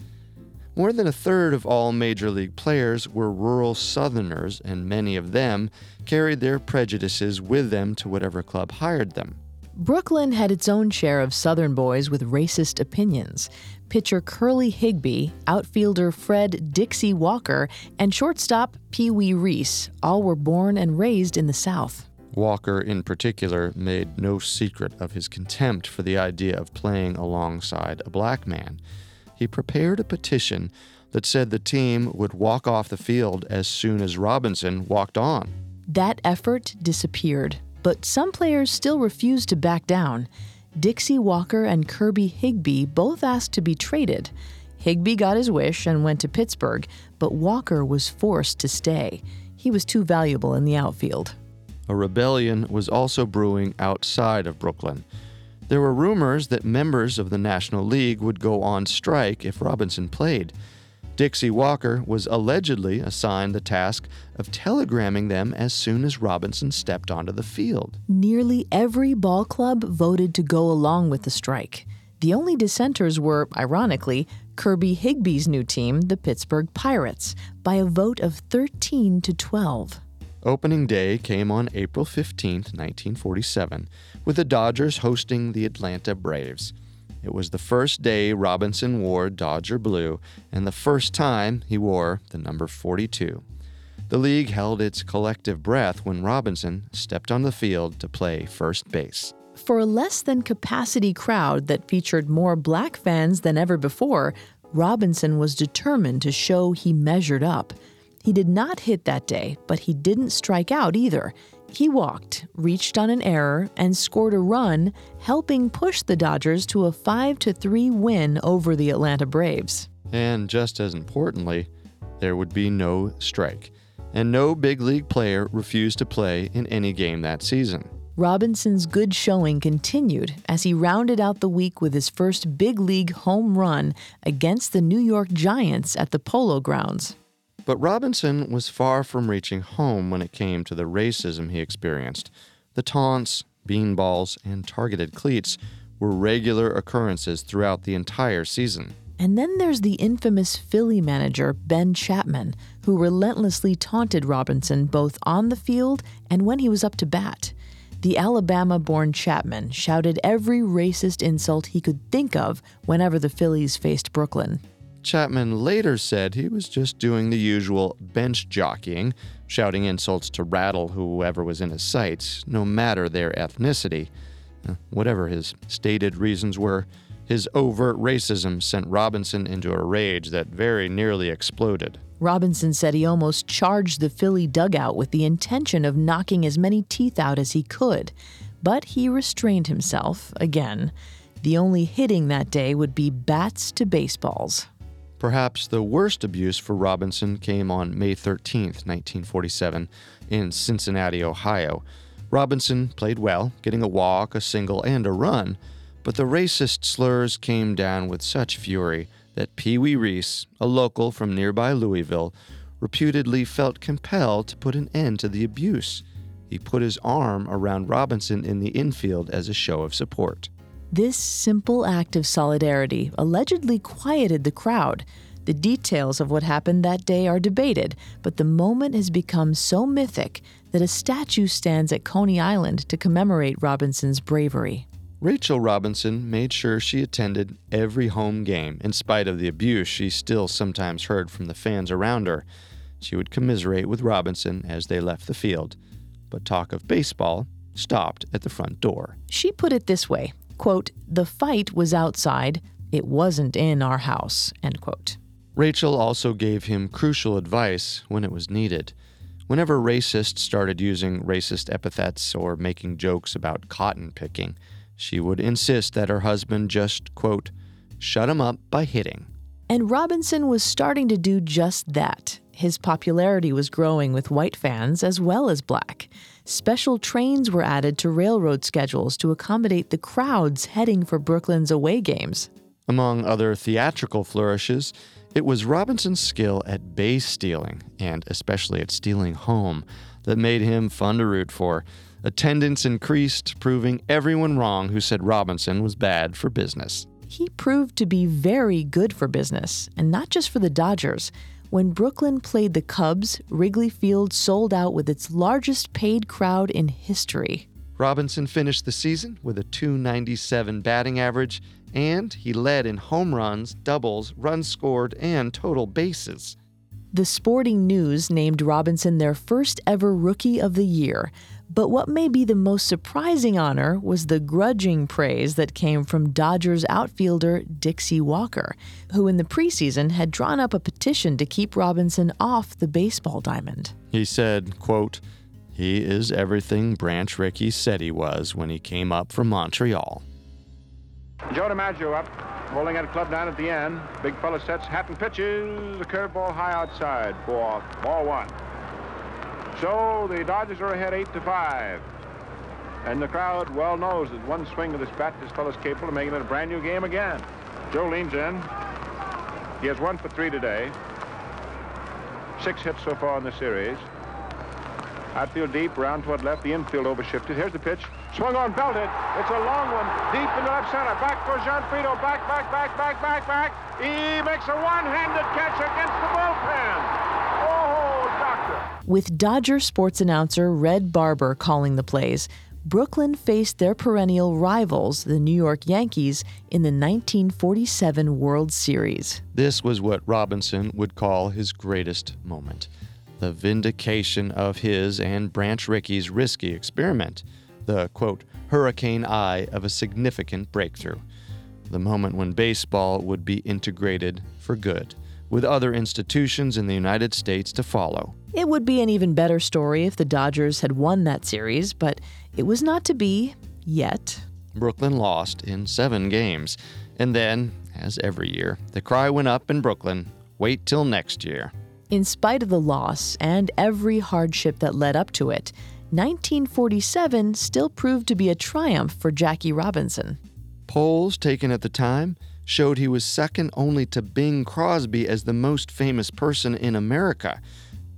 A: More than a third of all major league players were rural Southerners, and many of them carried their prejudices with them to whatever club hired them.
B: Brooklyn had its own share of Southern boys with racist opinions. Pitcher Kirby Higbe, outfielder Fred Dixie Walker, and shortstop Pee Wee Reese all were born and raised in the South.
A: Walker, in particular, made no secret of his contempt for the idea of playing alongside a black man. He prepared a petition that said the team would walk off the field as soon as Robinson walked on.
B: That effort disappeared, but some players still refused to back down. Dixie Walker and Kirby Higbe both asked to be traded. Higbe got his wish and went to Pittsburgh, but Walker was forced to stay. He was too valuable in the outfield.
A: A rebellion was also brewing outside of Brooklyn. There were rumors that members of the National League would go on strike if Robinson played. Dixie Walker was allegedly assigned the task of telegramming them as soon as Robinson stepped onto the field.
B: Nearly every ball club voted to go along with the strike. The only dissenters were, ironically, Kirby Higbe's new team, the Pittsburgh Pirates, by a vote of 13 to 12.
A: Opening day came on April 15, 1947, with the Dodgers hosting the Atlanta Braves. It was the first day Robinson wore Dodger blue and the first time he wore the number 42. The league held its collective breath when Robinson stepped on the field to play first base.
B: For a less than capacity crowd that featured more black fans than ever before, Robinson was determined to show he measured up. He did not hit that day, but he didn't strike out either. He walked, reached on an error, and scored a run, helping push the Dodgers to a 5 3 win over the Atlanta Braves.
A: And just as importantly, there would be no strike, and no big league player refused to play in any game that season.
B: Robinson's good showing continued as he rounded out the week with his first big league home run against the New York Giants at the Polo Grounds.
A: But Robinson was far from reaching home when it came to the racism he experienced. The taunts, beanballs, and targeted cleats were regular occurrences throughout the entire season.
B: And then there's the infamous Philly manager, Ben Chapman, who relentlessly taunted Robinson both on the field and when he was up to bat. The Alabama born Chapman shouted every racist insult he could think of whenever the Phillies faced Brooklyn.
A: Chapman later said he was just doing the usual bench jockeying, shouting insults to rattle whoever was in his sights, no matter their ethnicity. Uh, whatever his stated reasons were, his overt racism sent Robinson into a rage that very nearly exploded.
B: Robinson said he almost charged the Philly dugout with the intention of knocking as many teeth out as he could, but he restrained himself again. The only hitting that day would be bats to baseballs.
A: Perhaps the worst abuse for Robinson came on May 13, 1947, in Cincinnati, Ohio. Robinson played well, getting a walk, a single, and a run, but the racist slurs came down with such fury that Pee Wee Reese, a local from nearby Louisville, reputedly felt compelled to put an end to the abuse. He put his arm around Robinson in the infield as a show of support.
B: This simple act of solidarity allegedly quieted the crowd. The details of what happened that day are debated, but the moment has become so mythic that a statue stands at Coney Island to commemorate Robinson's bravery.
A: Rachel Robinson made sure she attended every home game, in spite of the abuse she still sometimes heard from the fans around her. She would commiserate with Robinson as they left the field, but talk of baseball stopped at the front door.
B: She put it this way quote, The fight was outside, it wasn't in our house, end quote.
A: Rachel also gave him crucial advice when it was needed. Whenever racists started using racist epithets or making jokes about cotton picking, she would insist that her husband just, quote, shut him up by hitting.
B: And Robinson was starting to do just that. His popularity was growing with white fans as well as black. Special trains were added to railroad schedules to accommodate the crowds heading for Brooklyn's away games.
A: Among other theatrical flourishes, it was Robinson's skill at base stealing, and especially at stealing home, that made him fun to root for. Attendance increased, proving everyone wrong who said Robinson was bad for business.
B: He proved to be very good for business, and not just for the Dodgers. When Brooklyn played the Cubs, Wrigley Field sold out with its largest paid crowd in history.
A: Robinson finished the season with a 297 batting average, and he led in home runs, doubles, runs scored, and total bases.
B: The Sporting News named Robinson their first ever Rookie of the Year, but what may be the most surprising honor was the grudging praise that came from Dodgers outfielder Dixie Walker, who in the preseason had drawn up a petition to keep Robinson off the baseball diamond.
A: He said, quote, he is everything Branch Rickey said he was when he came up from Montreal.
E: Joe DiMaggio up, holding at a club down at the end. Big fella sets, hat and pitches, the curveball high outside for ball one. So the Dodgers are ahead 8 to 5. And the crowd well knows that one swing of this bat, this fellow's capable of making it a brand new game again. Joe leans in. He has one for three today. Six hits so far in the series. Outfield deep, round toward left, the infield overshifted. Here's the pitch. Swung on, belted. It's a long one, deep into left center. Back for Gionfriddo. Back, back, back, back, back, back. He makes a one-handed catch against the bullpen.
B: With Dodger sports announcer Red Barber calling the plays, Brooklyn faced their perennial rivals, the New York Yankees, in the 1947 World Series.
A: This was what Robinson would call his greatest moment the vindication of his and Branch Rickey's risky experiment, the quote, hurricane eye of a significant breakthrough, the moment when baseball would be integrated for good, with other institutions in the United States to follow.
B: It would be an even better story if the Dodgers had won that series, but it was not to be yet.
A: Brooklyn lost in seven games, and then, as every year, the cry went up in Brooklyn wait till next year.
B: In spite of the loss and every hardship that led up to it, 1947 still proved to be a triumph for Jackie Robinson.
A: Polls taken at the time showed he was second only to Bing Crosby as the most famous person in America.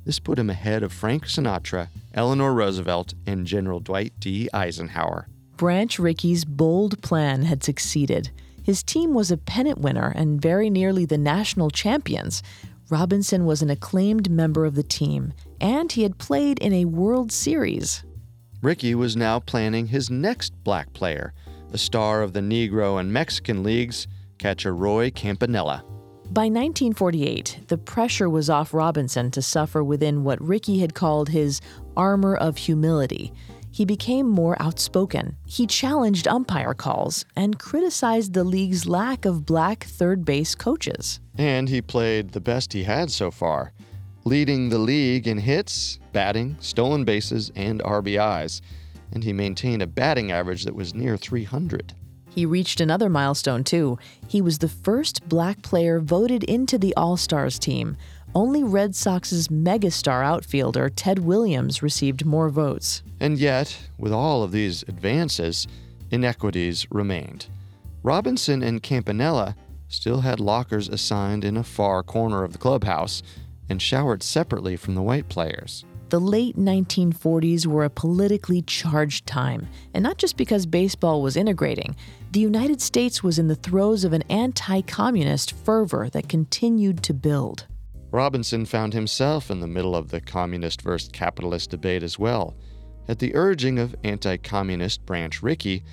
A: This put him ahead of Frank Sinatra, Eleanor Roosevelt, and General Dwight D. Eisenhower.
B: Branch Rickey's bold plan had succeeded. His team was a pennant winner and very nearly the national champions. Robinson was an acclaimed member of the team, and he had played in a World Series.
A: Rickey was now planning his next black player, a star of the Negro and Mexican leagues, catcher Roy Campanella.
B: By 1948, the pressure was off Robinson to suffer within what Rickey had called his armor of humility. He became more outspoken. He challenged umpire calls and criticized the league's lack of black third base coaches.
A: And he played the best he had so far, leading the league in hits, batting, stolen bases, and RBIs. And he maintained a batting average that was near 300.
B: He reached another milestone, too. He was the first black player voted into the All Stars team. Only Red Sox's megastar outfielder, Ted Williams, received more votes.
A: And yet, with all of these advances, inequities remained. Robinson and Campanella still had lockers assigned in a far corner of the clubhouse and showered separately from the white players.
B: The late 1940s were a politically charged time, and not just because baseball was integrating. The United States was in the throes of an anti communist fervor that continued to build.
A: Robinson found himself in the middle of the communist versus capitalist debate as well. At the urging of anti communist Branch Rickey,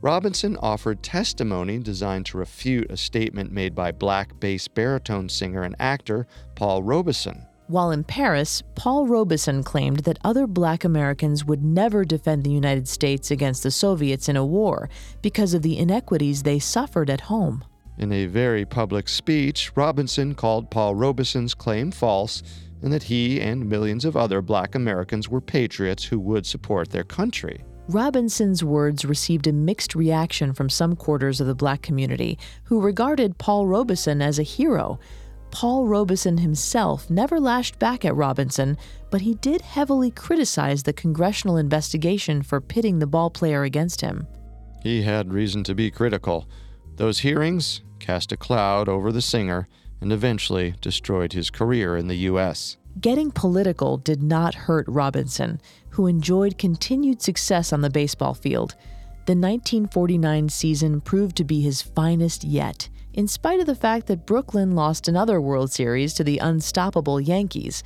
A: Robinson offered testimony designed to refute a statement made by black bass baritone singer and actor Paul Robeson.
B: While in Paris, Paul Robeson claimed that other black Americans would never defend the United States against the Soviets in a war because of the inequities they suffered at home.
A: In a very public speech, Robinson called Paul Robeson's claim false and that he and millions of other black Americans were patriots who would support their country.
B: Robinson's words received a mixed reaction from some quarters of the black community who regarded Paul Robeson as a hero. Paul Robeson himself never lashed back at Robinson, but he did heavily criticize the congressional investigation for pitting the ball player against him.
A: He had reason to be critical. Those hearings cast a cloud over the singer and eventually destroyed his career in the U.S.
B: Getting political did not hurt Robinson, who enjoyed continued success on the baseball field. The 1949 season proved to be his finest yet, in spite of the fact that Brooklyn lost another World Series to the unstoppable Yankees.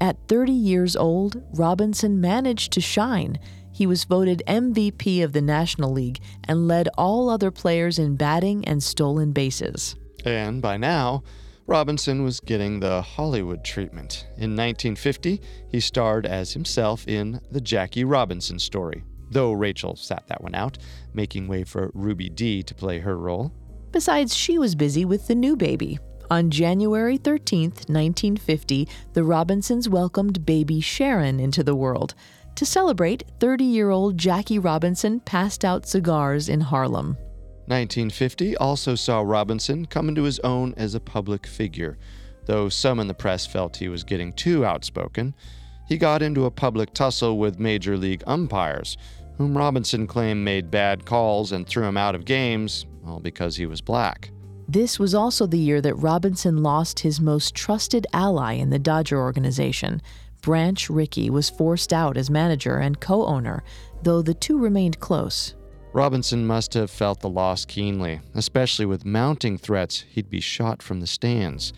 B: At 30 years old, Robinson managed to shine. He was voted MVP of the National League and led all other players in batting and stolen bases.
A: And by now, Robinson was getting the Hollywood treatment. In 1950, he starred as himself in The Jackie Robinson Story, though Rachel sat that one out, making way for Ruby Dee to play her role.
B: Besides, she was busy with the new baby. On January 13, 1950, the Robinsons welcomed baby Sharon into the world. To celebrate, 30 year old Jackie Robinson passed out cigars in Harlem.
A: 1950 also saw Robinson come into his own as a public figure. Though some in the press felt he was getting too outspoken, he got into a public tussle with major league umpires, whom Robinson claimed made bad calls and threw him out of games, all because he was black.
B: This was also the year that Robinson lost his most trusted ally in the Dodger organization. Branch Rickey was forced out as manager and co owner, though the two remained close.
A: Robinson must have felt the loss keenly, especially with mounting threats he'd be shot from the stands.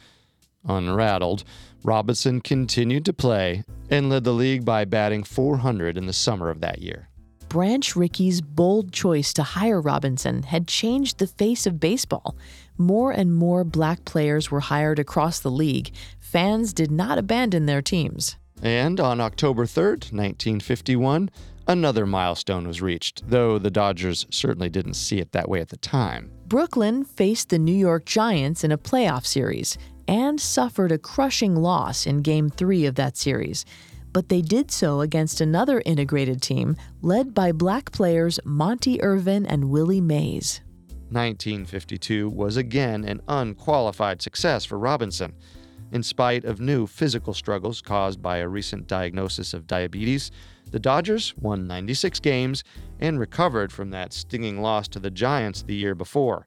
A: Unrattled, Robinson continued to play and led the league by batting 400 in the summer of that year.
B: Branch Rickey's bold choice to hire Robinson had changed the face of baseball. More and more black players were hired across the league. Fans did not abandon their teams.
A: And on October 3rd, 1951, another milestone was reached, though the Dodgers certainly didn't see it that way at the time.
B: Brooklyn faced the New York Giants in a playoff series and suffered a crushing loss in Game 3 of that series. But they did so against another integrated team led by black players Monte Irvin and Willie Mays.
A: 1952 was again an unqualified success for Robinson. In spite of new physical struggles caused by a recent diagnosis of diabetes, the Dodgers won 96 games and recovered from that stinging loss to the Giants the year before.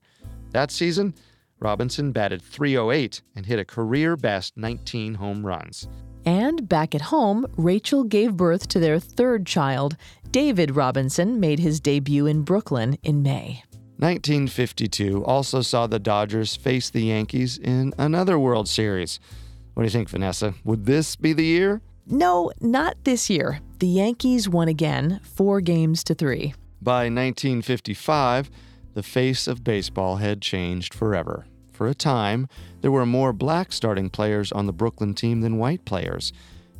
A: That season, Robinson batted 308 and hit a career best 19 home runs.
B: And back at home, Rachel gave birth to their third child. David Robinson made his debut in Brooklyn in May.
A: 1952 also saw the Dodgers face the Yankees in another World Series. What do you think, Vanessa? Would this be the year?
B: No, not this year. The Yankees won again, four games to three.
A: By 1955, the face of baseball had changed forever. For a time, there were more black starting players on the Brooklyn team than white players,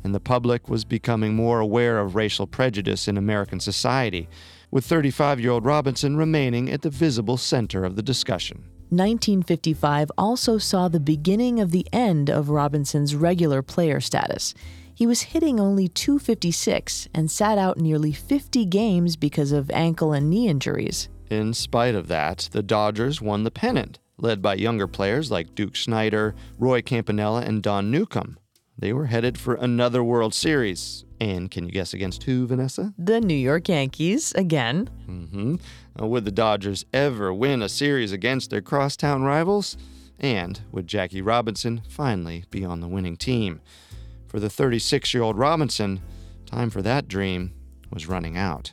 A: and the public was becoming more aware of racial prejudice in American society with 35 year old Robinson remaining at the visible center of the discussion.
B: 1955 also saw the beginning of the end of Robinson's regular player status. He was hitting only 256 and sat out nearly 50 games because of ankle and knee injuries.
A: In spite of that, the Dodgers won the pennant, led by younger players like Duke Snider, Roy Campanella, and Don Newcombe. They were headed for another World Series. And can you guess against who, Vanessa?
B: The New York Yankees, again.
A: Mm-hmm. Uh, would the Dodgers ever win a series against their crosstown rivals? And would Jackie Robinson finally be on the winning team? For the 36 year old Robinson, time for that dream was running out.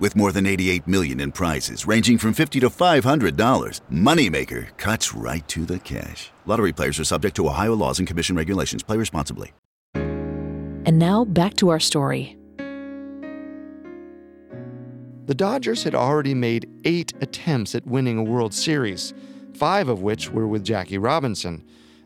F: With more than 88 million in prizes ranging from 50 to $500, Moneymaker cuts right to the cash. Lottery players are subject to Ohio laws and commission regulations. Play responsibly.
B: And now back to our story.
A: The Dodgers had already made eight attempts at winning a World Series, five of which were with Jackie Robinson.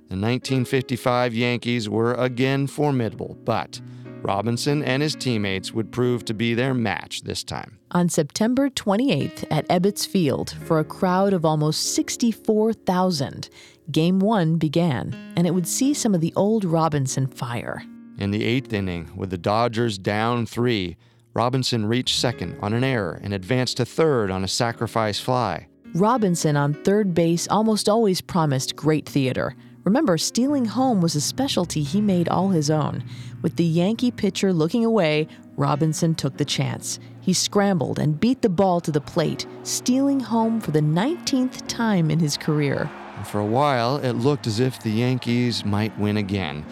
A: The 1955 Yankees were again formidable, but Robinson and his teammates would prove to be their match this time.
B: On September 28th at Ebbets Field, for a crowd of almost 64,000, Game 1 began, and it would see some of the old Robinson fire.
A: In the eighth inning, with the Dodgers down three, Robinson reached second on an error and advanced to third on a sacrifice fly.
B: Robinson on third base almost always promised great theater. Remember, stealing home was a specialty he made all his own. With the Yankee pitcher looking away, Robinson took the chance. He scrambled and beat the ball to the plate, stealing home for the 19th time in his career.
A: For a while, it looked as if the Yankees might win again,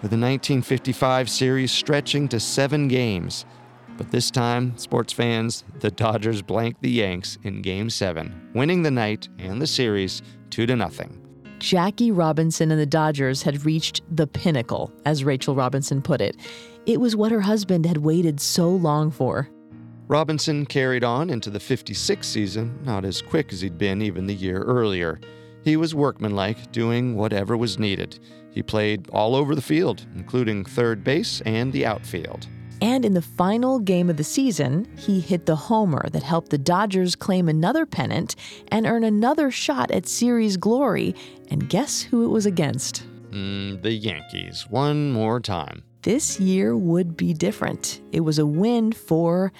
A: with the 1955 series stretching to seven games. But this time, sports fans, the Dodgers blanked the Yanks in Game 7, winning the night and the series 2 to nothing.
B: Jackie Robinson and the Dodgers had reached the pinnacle, as Rachel Robinson put it. It was what her husband had waited so long for.
A: Robinson carried on into the 56 season, not as quick as he'd been even the year earlier. He was workmanlike, doing whatever was needed. He played all over the field, including third base and the outfield.
B: And in the final game of the season, he hit the homer that helped the Dodgers claim another pennant and earn another shot at series glory. And guess who it was against?
A: Mm, the Yankees, one more time.
B: This year would be different. It was a win for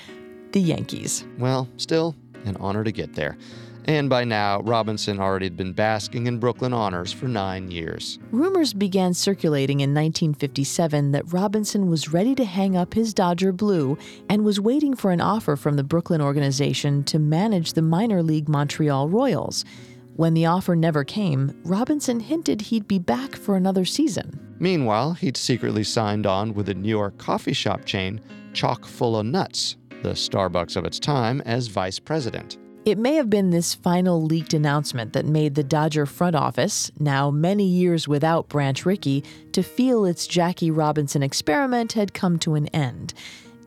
B: the Yankees.
A: Well, still an honor to get there. And by now, Robinson already had been basking in Brooklyn honors for nine years.
B: Rumors began circulating in 1957 that Robinson was ready to hang up his Dodger blue and was waiting for an offer from the Brooklyn organization to manage the minor league Montreal Royals. When the offer never came, Robinson hinted he'd be back for another season.
A: Meanwhile, he'd secretly signed on with the New York coffee shop chain Chock full of Nuts, the Starbucks of its time, as vice president.
B: It may have been this final leaked announcement that made the Dodger front office, now many years without Branch Rickey, to feel its Jackie Robinson experiment had come to an end.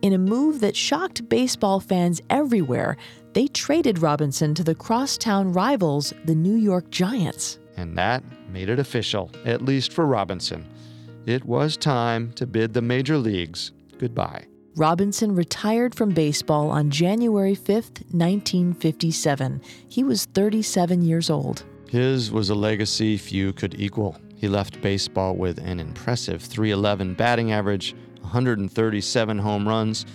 B: In a move that shocked baseball fans everywhere, they traded Robinson to the crosstown rivals, the New York Giants.
A: And that made it official, at least for Robinson. It was time to bid the major leagues goodbye.
B: Robinson retired from baseball on January 5, 1957. He was 37 years old.
A: His was a legacy few could equal. He left baseball with an impressive 311 batting average, 137 home runs,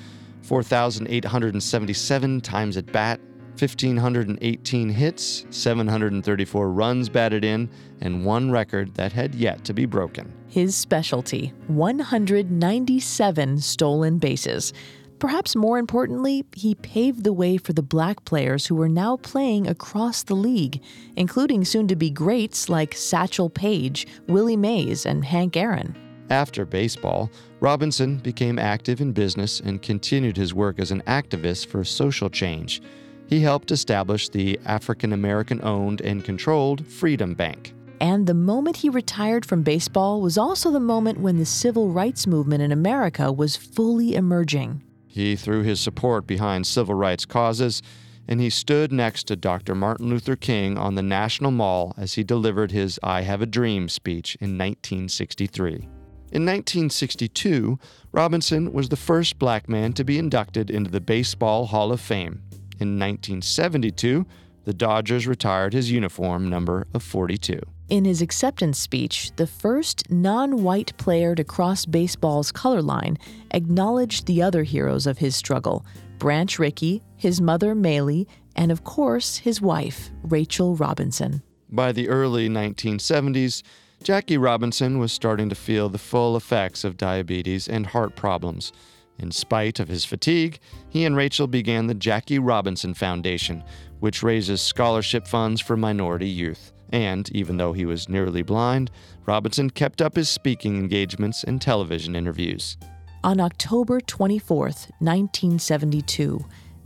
A: 4,877 times at bat, 1,518 hits, 734 runs batted in, and one record that had yet to be broken.
B: His specialty 197 stolen bases. Perhaps more importantly, he paved the way for the black players who were now playing across the league, including soon to be greats like Satchel Paige, Willie Mays, and Hank Aaron.
A: After baseball, Robinson became active in business and continued his work as an activist for social change. He helped establish the African American owned and controlled Freedom Bank.
B: And the moment he retired from baseball was also the moment when the civil rights movement in America was fully emerging.
A: He threw his support behind civil rights causes, and he stood next to Dr. Martin Luther King on the National Mall as he delivered his I Have a Dream speech in 1963. In 1962, Robinson was the first black man to be inducted into the Baseball Hall of Fame. In 1972, the Dodgers retired his uniform number of 42.
B: In his acceptance speech, the first non white player to cross baseball's color line acknowledged the other heroes of his struggle Branch Rickey, his mother Mallie, and of course, his wife, Rachel Robinson.
A: By the early 1970s, Jackie Robinson was starting to feel the full effects of diabetes and heart problems. In spite of his fatigue, he and Rachel began the Jackie Robinson Foundation, which raises scholarship funds for minority youth. And even though he was nearly blind, Robinson kept up his speaking engagements and television interviews.
B: On October 24, 1972,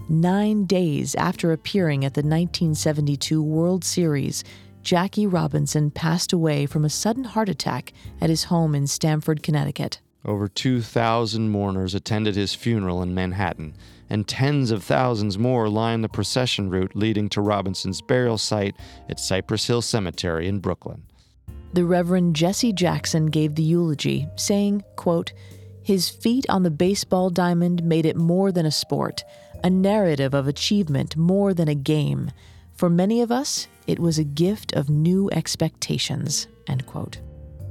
B: nine days after appearing at the 1972 World Series, Jackie Robinson passed away from a sudden heart attack at his home in Stamford, Connecticut.
A: Over 2,000 mourners attended his funeral in Manhattan, and tens of thousands more lined the procession route leading to Robinson's burial site at Cypress Hill Cemetery in Brooklyn.
B: The Reverend Jesse Jackson gave the eulogy, saying, quote, His feat on the baseball diamond made it more than a sport, a narrative of achievement more than a game. For many of us, it was a gift of new expectations. End quote.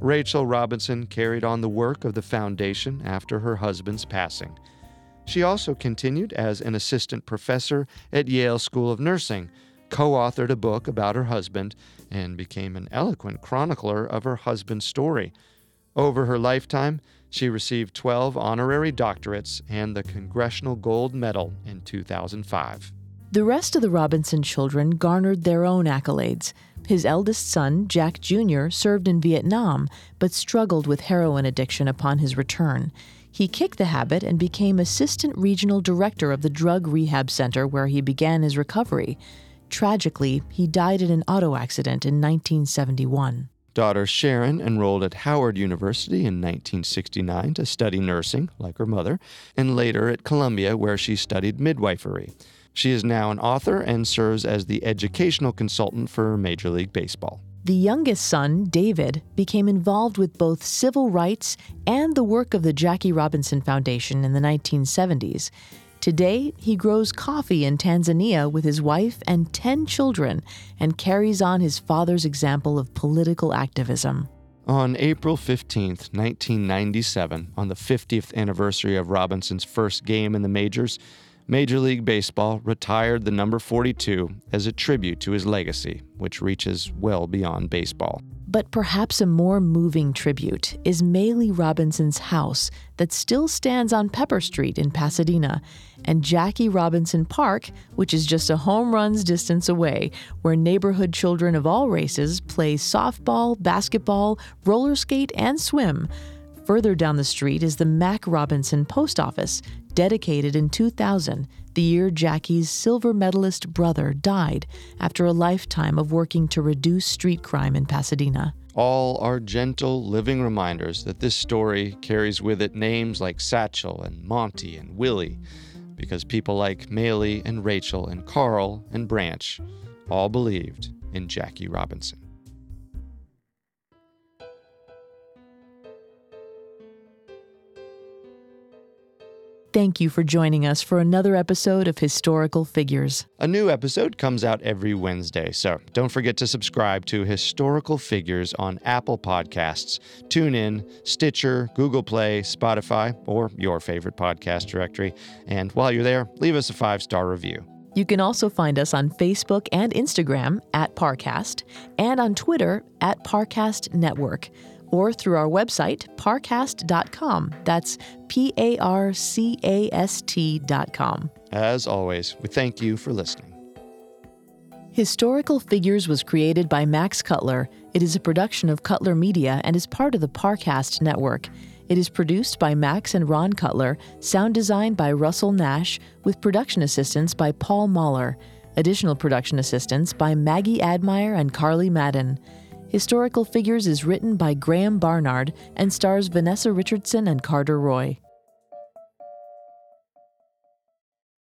A: Rachel Robinson carried on the work of the foundation after her husband's passing. She also continued as an assistant professor at Yale School of Nursing, co authored a book about her husband, and became an eloquent chronicler of her husband's story. Over her lifetime, she received 12 honorary doctorates and the Congressional Gold Medal in 2005.
B: The rest of the Robinson children garnered their own accolades. His eldest son, Jack Jr., served in Vietnam but struggled with heroin addiction upon his return. He kicked the habit and became assistant regional director of the drug rehab center where he began his recovery. Tragically, he died in an auto accident in 1971.
A: Daughter Sharon enrolled at Howard University in 1969 to study nursing, like her mother, and later at Columbia, where she studied midwifery. She is now an author and serves as the educational consultant for Major League Baseball.
B: The youngest son, David, became involved with both civil rights and the work of the Jackie Robinson Foundation in the 1970s. Today, he grows coffee in Tanzania with his wife and 10 children and carries on his father's example of political activism.
A: On April 15, 1997, on the 50th anniversary of Robinson's first game in the majors, Major League Baseball retired the number 42 as a tribute to his legacy, which reaches well beyond baseball.
B: But perhaps a more moving tribute is Mallie Robinson's house that still stands on Pepper Street in Pasadena, and Jackie Robinson Park, which is just a home run's distance away, where neighborhood children of all races play softball, basketball, roller skate, and swim. Further down the street is the Mack Robinson Post Office, dedicated in 2000, the year Jackie's silver medalist brother died after a lifetime of working to reduce street crime in Pasadena.
A: All are gentle, living reminders that this story carries with it names like Satchel and Monte and Willie, because people like Mallie and Rachel and Karl and Branch all believed in Jackie Robinson.
B: Thank you for joining us for another episode of Historical Figures.
A: A new episode comes out every Wednesday, so don't forget to subscribe to Historical Figures on Apple Podcasts, TuneIn, Stitcher, Google Play, Spotify, or your favorite podcast directory. And while you're there, leave us a five star review.
B: You can also find us on Facebook and Instagram at Parcast and on Twitter at Parcast Network or through our website, parcast.com. That's P A R C A S T.com.
A: As always, we thank you for listening.
B: Historical Figures was created by Max Cutler. It is a production of Cutler Media and is part of the Parcast network. It is produced by Max and Ron Cutler, sound design by Russell Nash, with production assistance by Paul Mahler. Additional production assistance by Maggie Admire and Carly Madden. Historical Figures is written by Graham Barnard and stars Vanessa Richardson and Carter Roy.